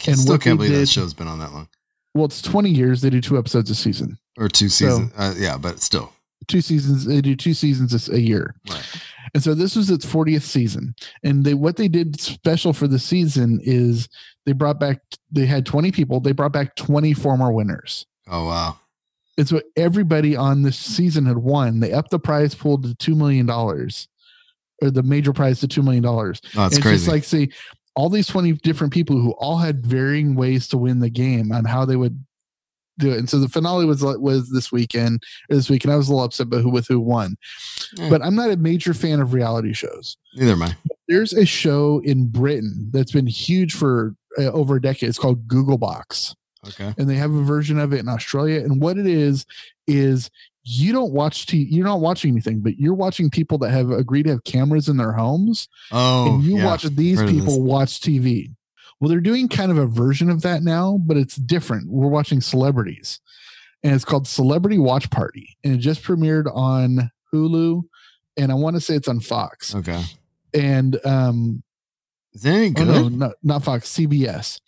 I And still can't believe that show's been on that long Well, it's 20 years. They do two episodes a season. or two So- seasons. uh, yeah, but still. Two seasons. They do two seasons a- a year. Right. And so this was its 40th season. And they what they did special for the season is they brought back they had 20 people, they brought back 20 former winners. Oh wow. And so everybody on this season had won. They upped the prize pool to two million dollars. Or the major prize to two million dollars. Oh, that's it's crazy. just like see all these 20 different people who all had varying ways to win the game on how they would do it. And so the finale was was this weekend or this week, and I was a little upset but who with who won. Yeah. But I'm not a major fan of reality shows. Neither am I. There's a show in Britain that's been huge for uh, over a decade. It's called Gogglebox, Okay. and they have a version of it in Australia. And what it is is you don't watch t- you're not watching anything, but you're watching people that have agreed to have cameras in their homes, Oh, and you yeah. watch these heard people watch TV. Well, they're doing kind of a version of that now, but it's different. We're watching celebrities, and it's called Celebrity Watch Party, and it just premiered on Hulu, and I want to say it's on Fox. Okay. And um, Is it any oh good? no, not, not Fox, CBS.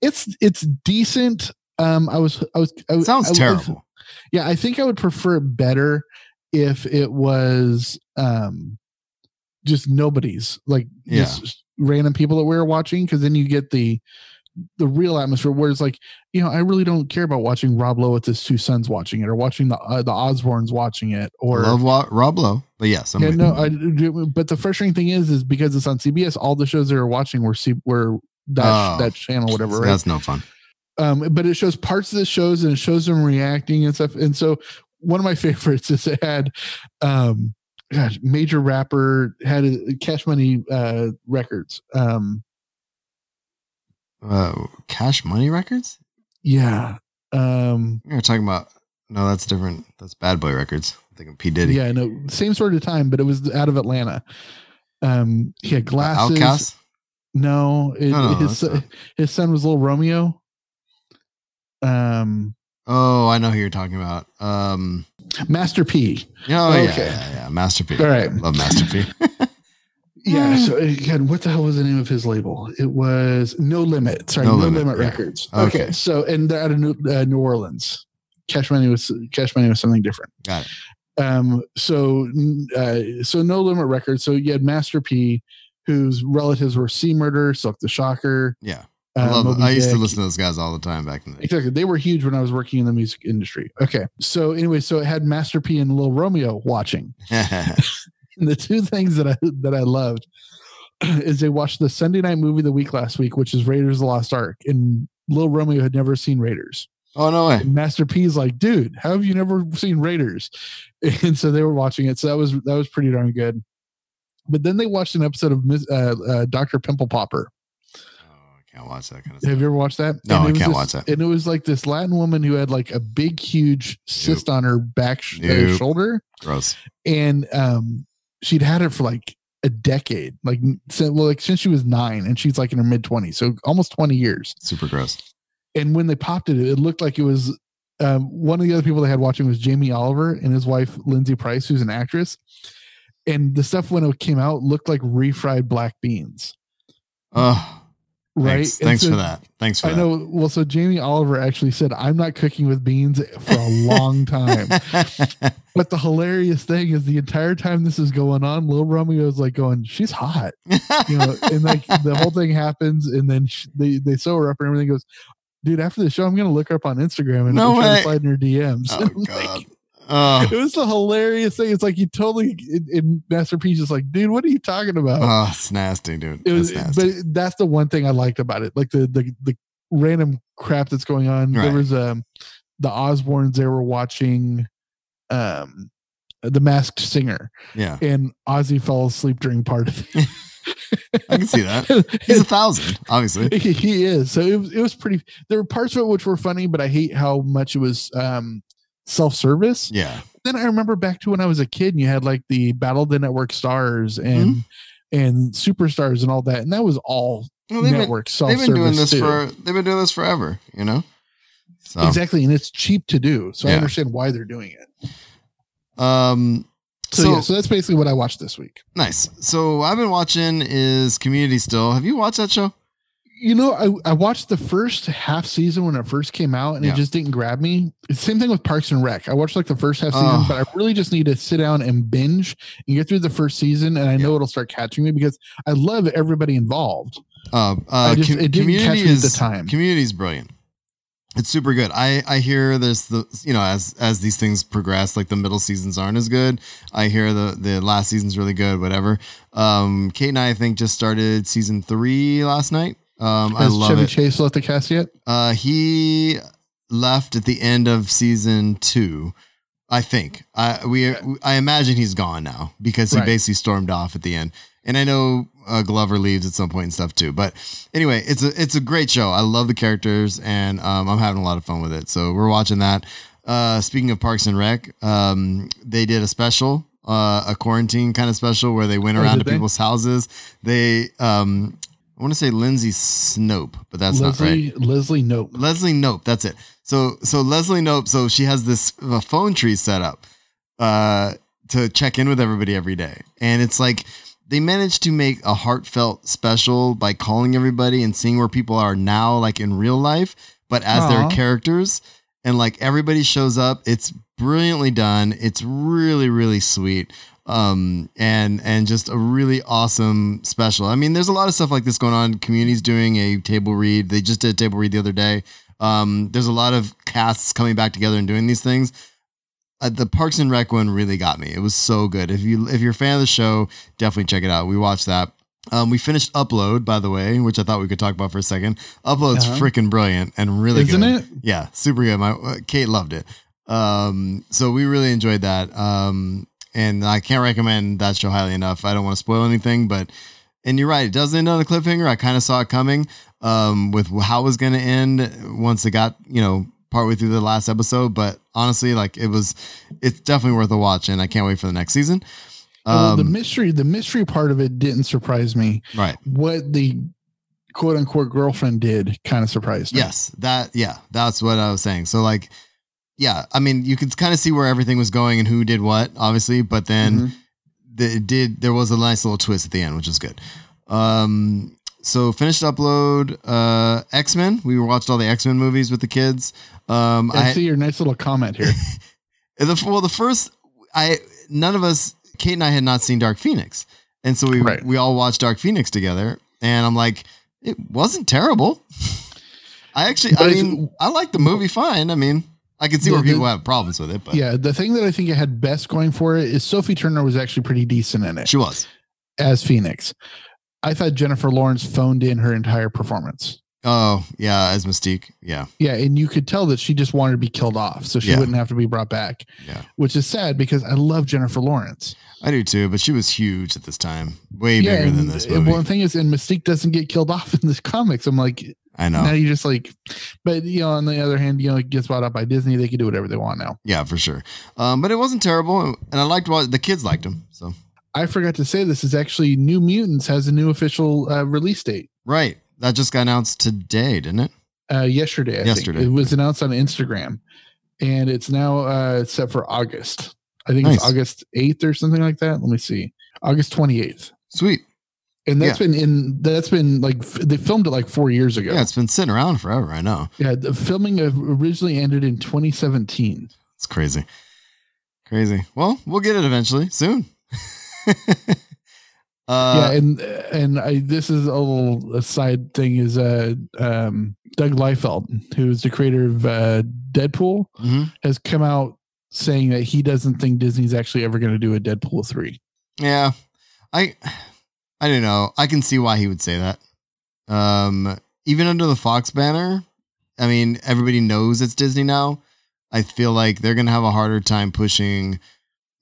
It's it's decent. Um, I was I was I, sounds I- I- terrible. yeah, I think I would prefer it better if it was um just nobody's like Yeah. just random people that we were watching because then you get the the real atmosphere where it's like you know I really don't care about watching Rob Lowe with his two sons watching it or watching the uh, the Osbournes watching it or Love Rob Lowe, but yes, I'm yeah no. I but the frustrating thing is is because it's on CBS all the shows they were watching were C, were that Oh. that channel whatever right That's no fun. um, but it shows parts of the shows and it shows them reacting and stuff. And so one of my favorites is it had um gosh, major rapper had a cash money uh records. Um Uh, Cash Money Records? yeah. Um You're talking about no, that's different. That's Bad Boy Records. I'm thinking P Diddy. yeah, no, same sort of time, but it was out of Atlanta. Um he had glasses. OutKast. No, it, No, no, his not- his son was little Romeo. Um Oh, I know who you're talking about. Um, Master P. oh yeah, Okay. yeah, yeah, Master P. All right. Love Master P. Yeah. So again, what the hell was the name of his label? It was No Limit. Sorry, No No, Limit, Limit, yeah. Records. Okay. Okay. So and they're out of New, uh, New Orleans. Cash Money was Cash Money was something different. Got it. Um. So uh. So No Limit Records. So you had Master P, whose relatives were C Murder, Silk the Shocker, Yeah. I uh, love. I used to listen to those guys all the time back in the day. Exactly. They were huge when I was working in the music industry. Okay. So anyway, so it had Master P and Lil Romeo watching. And the two things that I that I loved is they watched the Sunday night movie of the week last week, which is Raiders of the Lost Ark. And Lil Romeo had never seen Raiders. oh no way! And Master P's like, dude, how have you never seen Raiders? And so they were watching it. So that was that was pretty darn good. But then they watched an episode of uh, uh, Doctor Pimple Popper. Can't watch that kind of stuff. Have you ever watched that? No, I can't this- watch that. And it was like this Latin woman who had like a big, huge cyst on her back sh- uh, shoulder, Gross. and um, she'd had it for like a decade, like since well, like since she was nine, and she's like in her mid twenties, so almost twenty years. Super gross. And when they popped it, it looked like it was um, one of the other people they had watching was Jamie Oliver and his wife Lindsay Price, who's an actress. And the stuff when it came out looked like refried black beans, Oh, right? thanks, thanks so- for that. Thanks for that. I that. know. Well, so Jamie Oliver actually said, "I'm not cooking with beans for a long time." but the hilarious thing is, the entire time this is going on, Lil Romeo is like going, "She's hot," you know, and like the whole thing happens, and then sh- they they sew her up, and everything goes. Dude, after the show, I'm gonna look her up on Instagram and No way. to slide in her DMs. oh And, like, Oh, it was a hilarious thing. It's like you totally in, in Master P just like, dude, what are you talking about? oh, it's nasty, dude. it was, That's nasty. but that's the one thing I liked about it. Like the the the random crap that's going on. Right. There was um the Osbournes. They were watching um the Masked Singer, yeah, and Ozzy fell asleep during part of it. I can see that. He's a thousand, obviously. he, he is. So it was, it was pretty. There were parts of it which were funny, but I hate how much it was um self service. Yeah, then I remember back to when I was a kid and you had like the Battle of the Network Stars and Mm-hmm. and Superstars and all that, and that was all well, network self they've been doing this too. for they've been doing this forever. You know. So, exactly, and it's cheap to do, so I understand why they're doing it. um, So, so, yeah, so that's basically what I watched this week. nice. So I've been watching is Community still. Have you watched that show? You know, I, I watched the first half season when it first came out, and Yeah. it just didn't grab me. Same thing with Parks and Rec. I watched like the first half season, Oh. but I really just need to sit down and binge and get through the first season, and I know it'll start catching me because I love everybody involved. Uh, uh, just- com- it didn't catch community is the time. Community is brilliant. It's super good. I I hear there's the you know as as these things progress, like the middle seasons aren't as good. I hear the the last season's really good. Whatever. Um, Kate and I, I think just started season three last night. Um, I Has love Chevy it. Chase left the cast yet? Uh, he left at the end of season two. I think. I we I imagine he's gone now because he Right. basically stormed off at the end. And I know uh, Glover leaves at some point and stuff too. But anyway, it's a it's a great show. I love the characters and um, I'm having a lot of fun with it. So we're watching that. Uh, speaking of Parks and Rec, um, they did a special, uh, a quarantine kind of special where they went Oh, around did to they? people's houses. They um, I want to say Lindsay Snope, but that's not right. Leslie Leslie Knope. Leslie Knope. That's it. So so Leslie Knope. So she has this uh, phone tree set up uh, to check in with everybody every day, and it's like they managed to make a heartfelt special by calling everybody and seeing where people are now, like in real life, but as Aw. their characters, and like everybody shows up. It's brilliantly done. It's really really sweet. Um and and just a really awesome special. I mean, there's a lot of stuff like this going on. Community's doing a table read. They just did a table read the other day. Um, there's a lot of casts coming back together and doing these things. Uh, the Parks and Rec one really got me. It was so good. If you if you're a fan of the show, definitely check it out. We watched that. Um, we finished Upload, by the way, which I thought we could talk about for a second. Upload's Uh-huh. freaking brilliant and really Isn't good. it? Yeah, super good. My uh, Kate loved it. Um, so we really enjoyed that. Um, and I can't recommend that show highly enough. I don't want to spoil anything, but and you're right, it does end on a cliffhanger. I kind of saw it coming um, with how it was going to end once it got you know partway through the last episode. But honestly, like it was, it's definitely worth a watch, and I can't wait for the next season. Well, the Um, mystery, the mystery part of it didn't surprise me. right. What the quote unquote girlfriend did kind of surprised me. Yes, that yeah, that's what I was saying. So like, yeah, I mean, you could kind of see where everything was going and who did what, obviously, but then Mhm. the, it did. There was a nice little twist at the end, which was good. Um, so finished upload. Uh, X Men. We watched all the X Men movies with the kids. Um, I I see your nice little comment here. the well the first I none of us Kate and I had not seen Dark Phoenix, and so we Right. we all watched Dark Phoenix together, and I'm like. It wasn't terrible. I actually, But I mean, I like the movie fine. I mean, I can see The- where people the- have problems with it, but Yeah, the thing that I think it had best going for it is Sophie Turner was actually pretty decent in it she was. as Phoenix. I thought Jennifer Lawrence phoned in her entire performance. Oh, yeah, as Mystique. Yeah, Yeah, and you could tell that she just wanted to be killed off, so she Yeah. wouldn't have to be brought back. Yeah. which is sad because I love Jennifer Lawrence. I do too, but she was huge at this time. Way bigger and, than this movie. Well, the thing is, and Mystique doesn't get killed off in this comics. I'm like, I know. now you just like, but you know, on the other hand, you know, it gets bought up by Disney. They can do whatever they want now. Yeah, for sure. Um, but it wasn't terrible, and I liked what the kids liked him. So I forgot to say this is actually New Mutants has a new official uh, release date. right, that just got announced today, didn't it? Uh, yesterday, I Yesterday. think. it was announced on Instagram, and it's now uh, set for August. I think Nice. it's August 8th or something like that. Let me see, August 28th. Sweet. And that's been in that's been like they filmed it like four years ago. Yeah, it's been sitting around forever. I know. Yeah, the filming originally ended in 2017. It's crazy. Crazy. Well, we'll get it eventually, soon. uh, yeah, and and I this is a little side thing is uh um Doug Liefeld, who's the creator of uh Deadpool, mhm. has come out saying that he doesn't think Disney's actually ever going to do a Deadpool 3. Yeah, I, I don't know. I can see why he would say that. Um, even under the Fox banner, I mean, everybody knows it's Disney now. I feel like they're gonna have a harder time pushing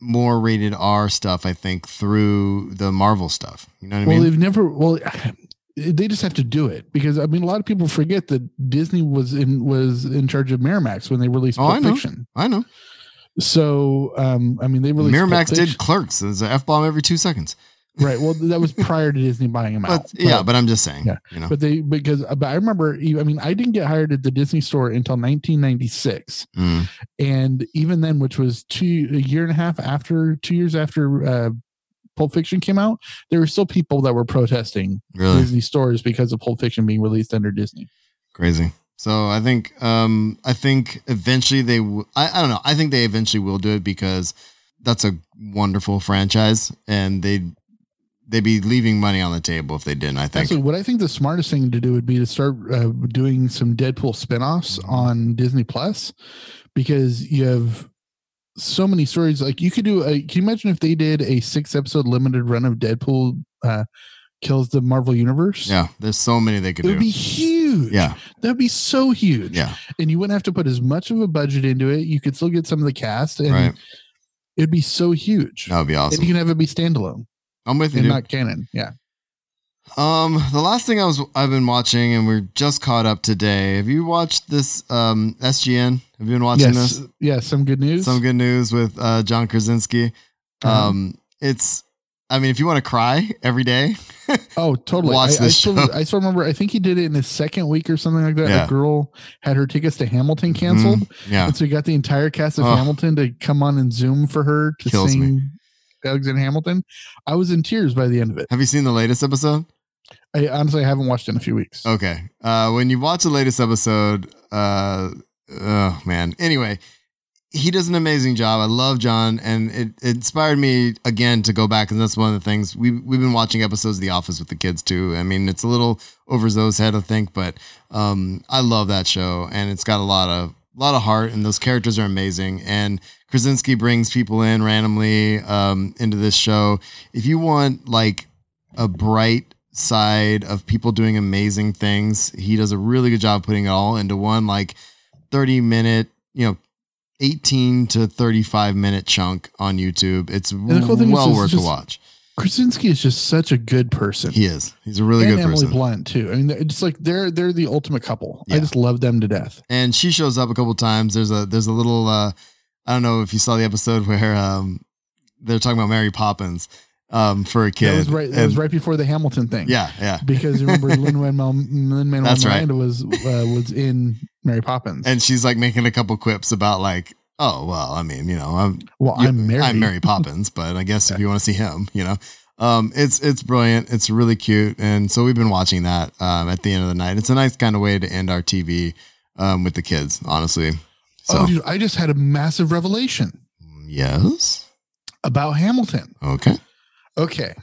more rated R stuff. I think through the Marvel stuff. You know what I mean? well, they've never well they just have to do it because I mean a lot of people forget that Disney was in was in charge of Miramax when they released Oh, Pulp I know. Fiction. I know. So, um, I mean, they released Miramax did Clerks. There's an f bomb every two seconds. Right. Well, that was prior to Disney buying them out. But yeah, but I'm just saying. Yeah. You know. but they because but I remember. I mean, I didn't get hired at the Disney store until 1996, Mm, and even then, which was two a year and a half after, two years after uh, Pulp Fiction came out, there were still people that were protesting really Disney stores because of Pulp Fiction being released under Disney. crazy. So I think um I think eventually they w- I, I don't know. I think they eventually will do it because that's a wonderful franchise and they they'd be leaving money on the table if they didn't, I think. Actually, what I think the smartest thing to do would be to start uh, doing some Deadpool spin-offs Mhm. on Disney Plus because you have so many stories. Like you could do a, can you imagine if they did a six episode limited run of Deadpool uh, kills the Marvel universe? yeah, there's so many they could It would do. be huge. yeah, That would be so huge. yeah, And you wouldn't have to put as much of a budget into it. You could still get some of the cast and right. it'd be so huge. That would be awesome. And you can have it be standalone I'm with you. and dude. not canon. Yeah. Um, the last thing I was I've been watching, and we're just caught up today. Have you watched this um SGN? Have you been watching yes. this? Yeah. Some good news. Some good news with uh, John Krasinski. Uh-huh. Um, it's I mean, if you want to cry every day, Oh, totally. Watch I, I this still, show. I still remember. I think he did it in his second week or something like that. Yeah. A girl had her tickets to Hamilton canceled, Mhm. yeah, and so he got the entire cast of Oh. Hamilton to come on and Zoom for her to Kills me. Alexander Hamilton. I was in tears by the end of it. have you seen the latest episode? I honestly I haven't watched it in a few weeks. Okay. Uh, when you watch the latest episode, uh, oh man. Anyway, he does an amazing job. I love John, and it, it inspired me again to go back. And that's one of the things we we've been watching episodes of The Office with the kids too. I mean, it's a little over Zoe's head, I think, but um, I love that show, and it's got a lot of a lot of heart, and those characters are amazing. And Krasinski brings people in randomly um, into this show. If you want like a bright side of people doing amazing things. He does a really good job putting it all into one like 30 minute, you know, 18 to 35 minute chunk on YouTube. It's the cool thing is well worth just- to watch. Krasinski is just such a good person. He is. He's a really and good Emily person. Blunt too. I mean, it's like they're they're the ultimate couple. I just love them to death. and she shows up a couple times. There's a there's a little uh I don't know if you saw the episode where um they're talking about Mary Poppins um for a kid. That was right. That was right before the Hamilton thing. Yeah, yeah. because remember Lin Manuel That's right. Miranda was uh, was in Mary Poppins. And she's like making a couple quips about like, oh well, I mean, you know, I'm well, I'm Mary. I'm Mary Poppins, but I guess if you want to see him, you know, um, it's it's brilliant. It's really cute, and so we've been watching that um, at the end of the night. It's a nice kind of way to end our TV um, with the kids, honestly. So Oh, dude, I just had a massive revelation yes, about Hamilton. okay, Okay.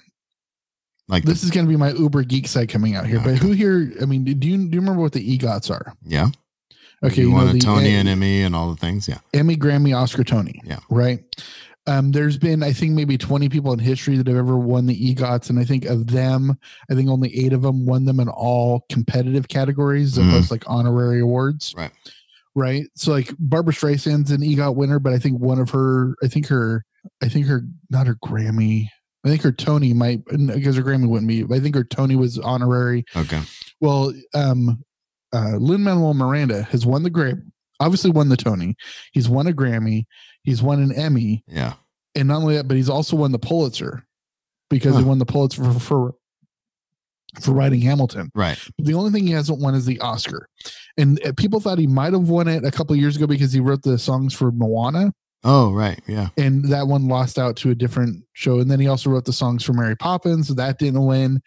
Like This is going to be my Uber geek side coming out here. But who here? I mean, do you do you remember what the EGOTs are? yeah. Okay, you, you, won a Tony A- and Emmy and all the things. Yeah. Emmy, Grammy, Oscar, Tony. Yeah. Right. Um, there's been, I think, maybe 20 people in history that have ever won the EGOTs, and I think of them, I think only eight of them won them in all competitive categories, as Mhm. opposed like honorary awards. Right. Right. So like Barbra Streisand's an EGOT winner, but I think one of her, I think her, I think her, not her Grammy. I think her Tony might because her Grammy wouldn't be. But I think her Tony was honorary. Okay. Well, um, uh, Lin Manuel Miranda has won the Grammy, obviously won the Tony. He's won a Grammy. He's won an Emmy, Yeah. and not only that, but he's also won the Pulitzer because he won the Pulitzer for, for for writing Hamilton. Right. The only thing he hasn't won is the Oscar, and uh, people thought he might have won it a couple of years ago because he wrote the songs for Moana, Oh, right. Yeah. and that one lost out to a different show. And then he also wrote the songs for Mary Poppins, so that didn't win.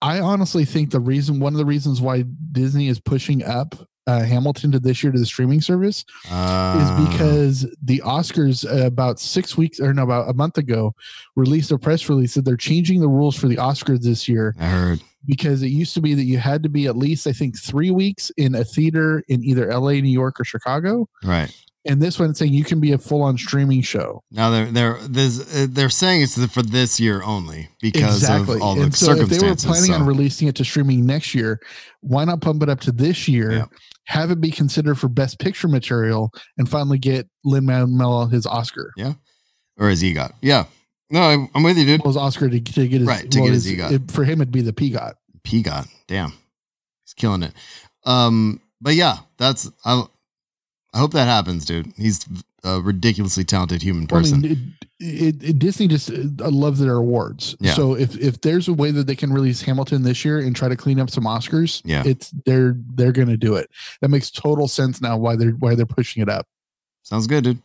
I honestly think the reason, one of the reasons why Disney is pushing up uh, Hamilton to this year to the streaming service Uh, is because the Oscars uh, about six weeks or no, about a month ago released a press release that they're changing the rules for the Oscars this year I heard. because it used to be that you had to be at least, I think, three weeks in a theater in either LA, New York, or Chicago. Right. And this one saying you can be a full on streaming show. Now they're they're this, uh, they're saying it's for this year only because of all the and so if they were circumstances. planning on releasing it to streaming next year, why not pump it up to this year? Yeah. Have it be considered for best picture material and finally get Lin Manuel his Oscar. Yeah, or his EGOT. Yeah. No, I'm, I'm with you, dude. Well, his Oscar to, to get his Right, to get his his- EGOT. it- for him it'd be the PGOT. Peagot. Damn. He's killing it. Um, but yeah, that's I I hope that happens, dude. He's a ridiculously talented human Well, I person. mean, it, it, Disney just uh, loves their awards. Yeah. So if if there's a way that they can release Hamilton this year and try to clean up some Oscars, Yeah. it's they're they're going to do it. That makes total sense now why they're why they're pushing it up. Sounds good, dude.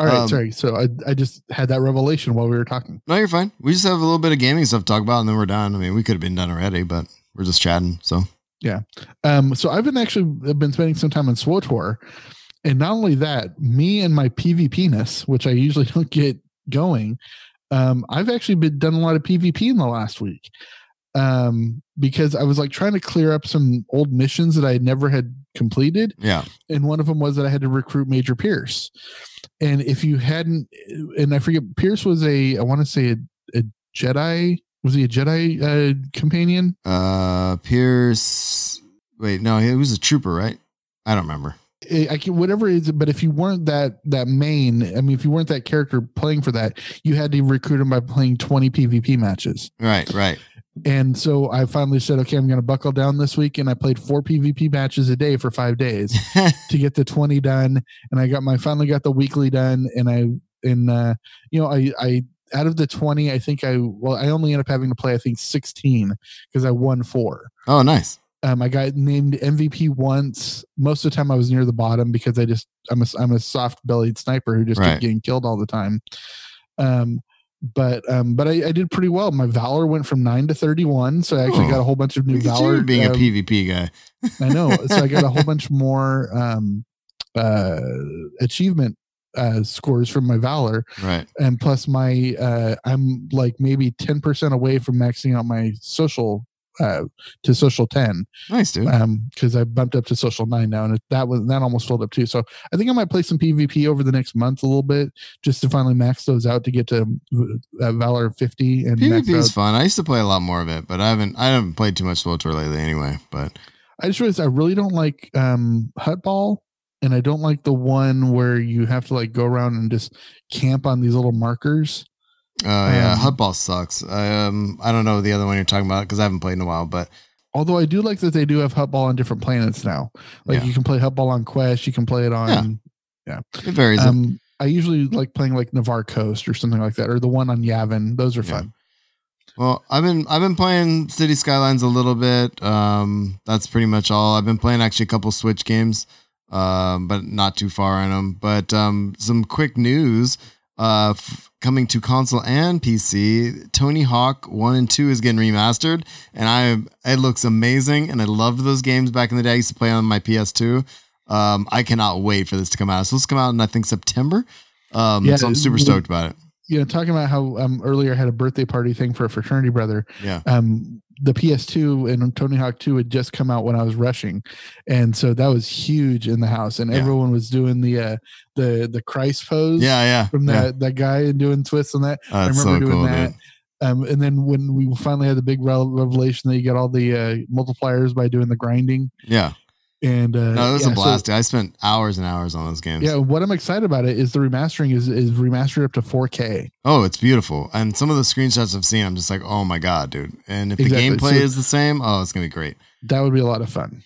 All right, Um, sorry. So I I just had that revelation while we were talking. No, you're fine. We just have a little bit of gaming stuff to talk about and then we're done. I mean, we could have been done already, but we're just chatting. So yeah. Um, so I've been actually been spending some time in SWTOR, and not only that, me and my PvPness, which I usually don't get going, um, I've actually been done a lot of PvP in the last week. Um, because I was like trying to clear up some old missions that I never had completed, yeah. and one of them was that I had to recruit Major Pierce. And if you hadn't, and I forget, Pierce was a I want to say a, a Jedi. Was he a Jedi uh, companion? Uh Pierce wait, no, he was a trooper, right? I don't remember. I can whatever it is, but if you weren't that that main, I mean, if you weren't that character playing for that, you had to recruit him by playing twenty PvP matches. Right, right. And so I finally said, okay, I'm going to buckle down this week, and I played four PvP matches a day for five days to get the twenty done. And I got my finally got the weekly done, and I and uh, you know I I out of the twenty, I think I well I only ended up having to play I think sixteen because I won four. oh, nice. Um, I got named MVP once. Most of the time, I was near the bottom because I just I'm a I'm a soft bellied sniper who just Right. kept getting killed all the time. Um, but um, but I, I did pretty well. My valor went from nine to thirty one, so I actually Oh, got a whole bunch of new valor. being um, a PvP guy. I know. So I got a whole bunch more um, uh, achievement uh, scores from my valor, Right. and plus my uh, I'm like maybe ten percent away from maxing out my social uh, to social ten Nice, dude. um because i bumped up to social nine now and it, that was that almost filled up too so i think i might play some pvp over the next month a little bit just to finally max those out to get to uh, valor 50 and PvP is out. fun. I used to play a lot more of it, but I haven't I haven't played too much SWTOR lately anyway. But i just realized i really don't like um Huttball and i don't like the one where you have to like go around and just camp on these little markers uh yeah, Um, Huttball sucks. I um I don't know the other one you're talking about because I haven't played in a while, but although i do like that they do have Huttball on different planets now like Yeah. you can play Huttball on Quesh you can play it on Yeah. it varies. um i usually like playing like Novare Coast or something like that or the one on yavin those are Yeah. fun Well, I've been I've been playing City Skylines a little bit. Um, that's pretty much all. I've been playing actually a couple Switch games, um, but not too far in them. But um, some quick news. Uh, f- coming to console and PC, Tony Hawk One and Two is getting remastered, and I it looks amazing. And I loved those games back in the day. I used to play on my PS2. Um, I cannot wait for this to come out. So this come out in I think September. Um, Yeah, so I'm super stoked about it. You know, talking about how um, earlier I had a birthday party thing for a fraternity brother. Yeah. Um, the PS2 and Tony Hawk 2 had just come out when I was rushing, and so that was huge in the house, and Yeah. everyone was doing the uh, the the Christ pose Yeah, yeah. from yeah. that that guy and doing twists on that. Oh, I remember so doing cool, that. dude. Um, and then when we finally had the big revelation that you get all the uh, multipliers by doing the grinding, Yeah. And uh, No, it was yeah, a blast. dude. I spent hours and hours on those games. yeah, what I'm excited about it is the remastering is is remastered up to 4K. Oh, it's beautiful. And some of the screenshots I've seen, I'm just like, oh my God, dude. And if Exactly. the gameplay So- is the same, oh, it's gonna be great. That would be a lot of fun.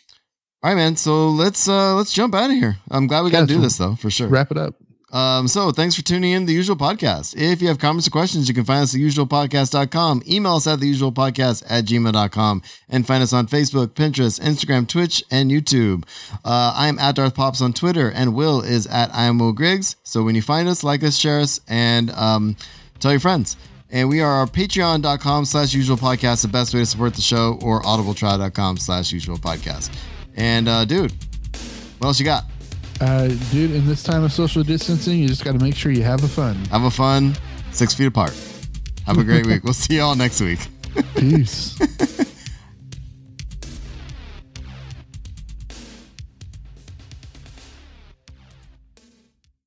All right, man. So let's uh let's jump out of here. I'm glad we got to do this though, for sure. Wrap it up. Um, so thanks for tuning in to the usual podcast. If you have comments or questions, you can find us at usualpodcast.com. Email us at the usual podcast at gmail.com and find us on Facebook, Pinterest, Instagram, Twitch, and YouTube. Uh, I am at Darth Pops on Twitter, and Will is at I am Will Griggs. So when you find us, like us, share us, and um, tell your friends. And we are our patreon.com slash usual podcast, the best way to support the show, or audibletrial.com slash usual podcast. And uh, dude, what else you got? Uh, dude, in this time of social distancing, you just got to make sure you have a fun. Have a fun six feet apart. Have a great week. We'll see you all next week. Peace.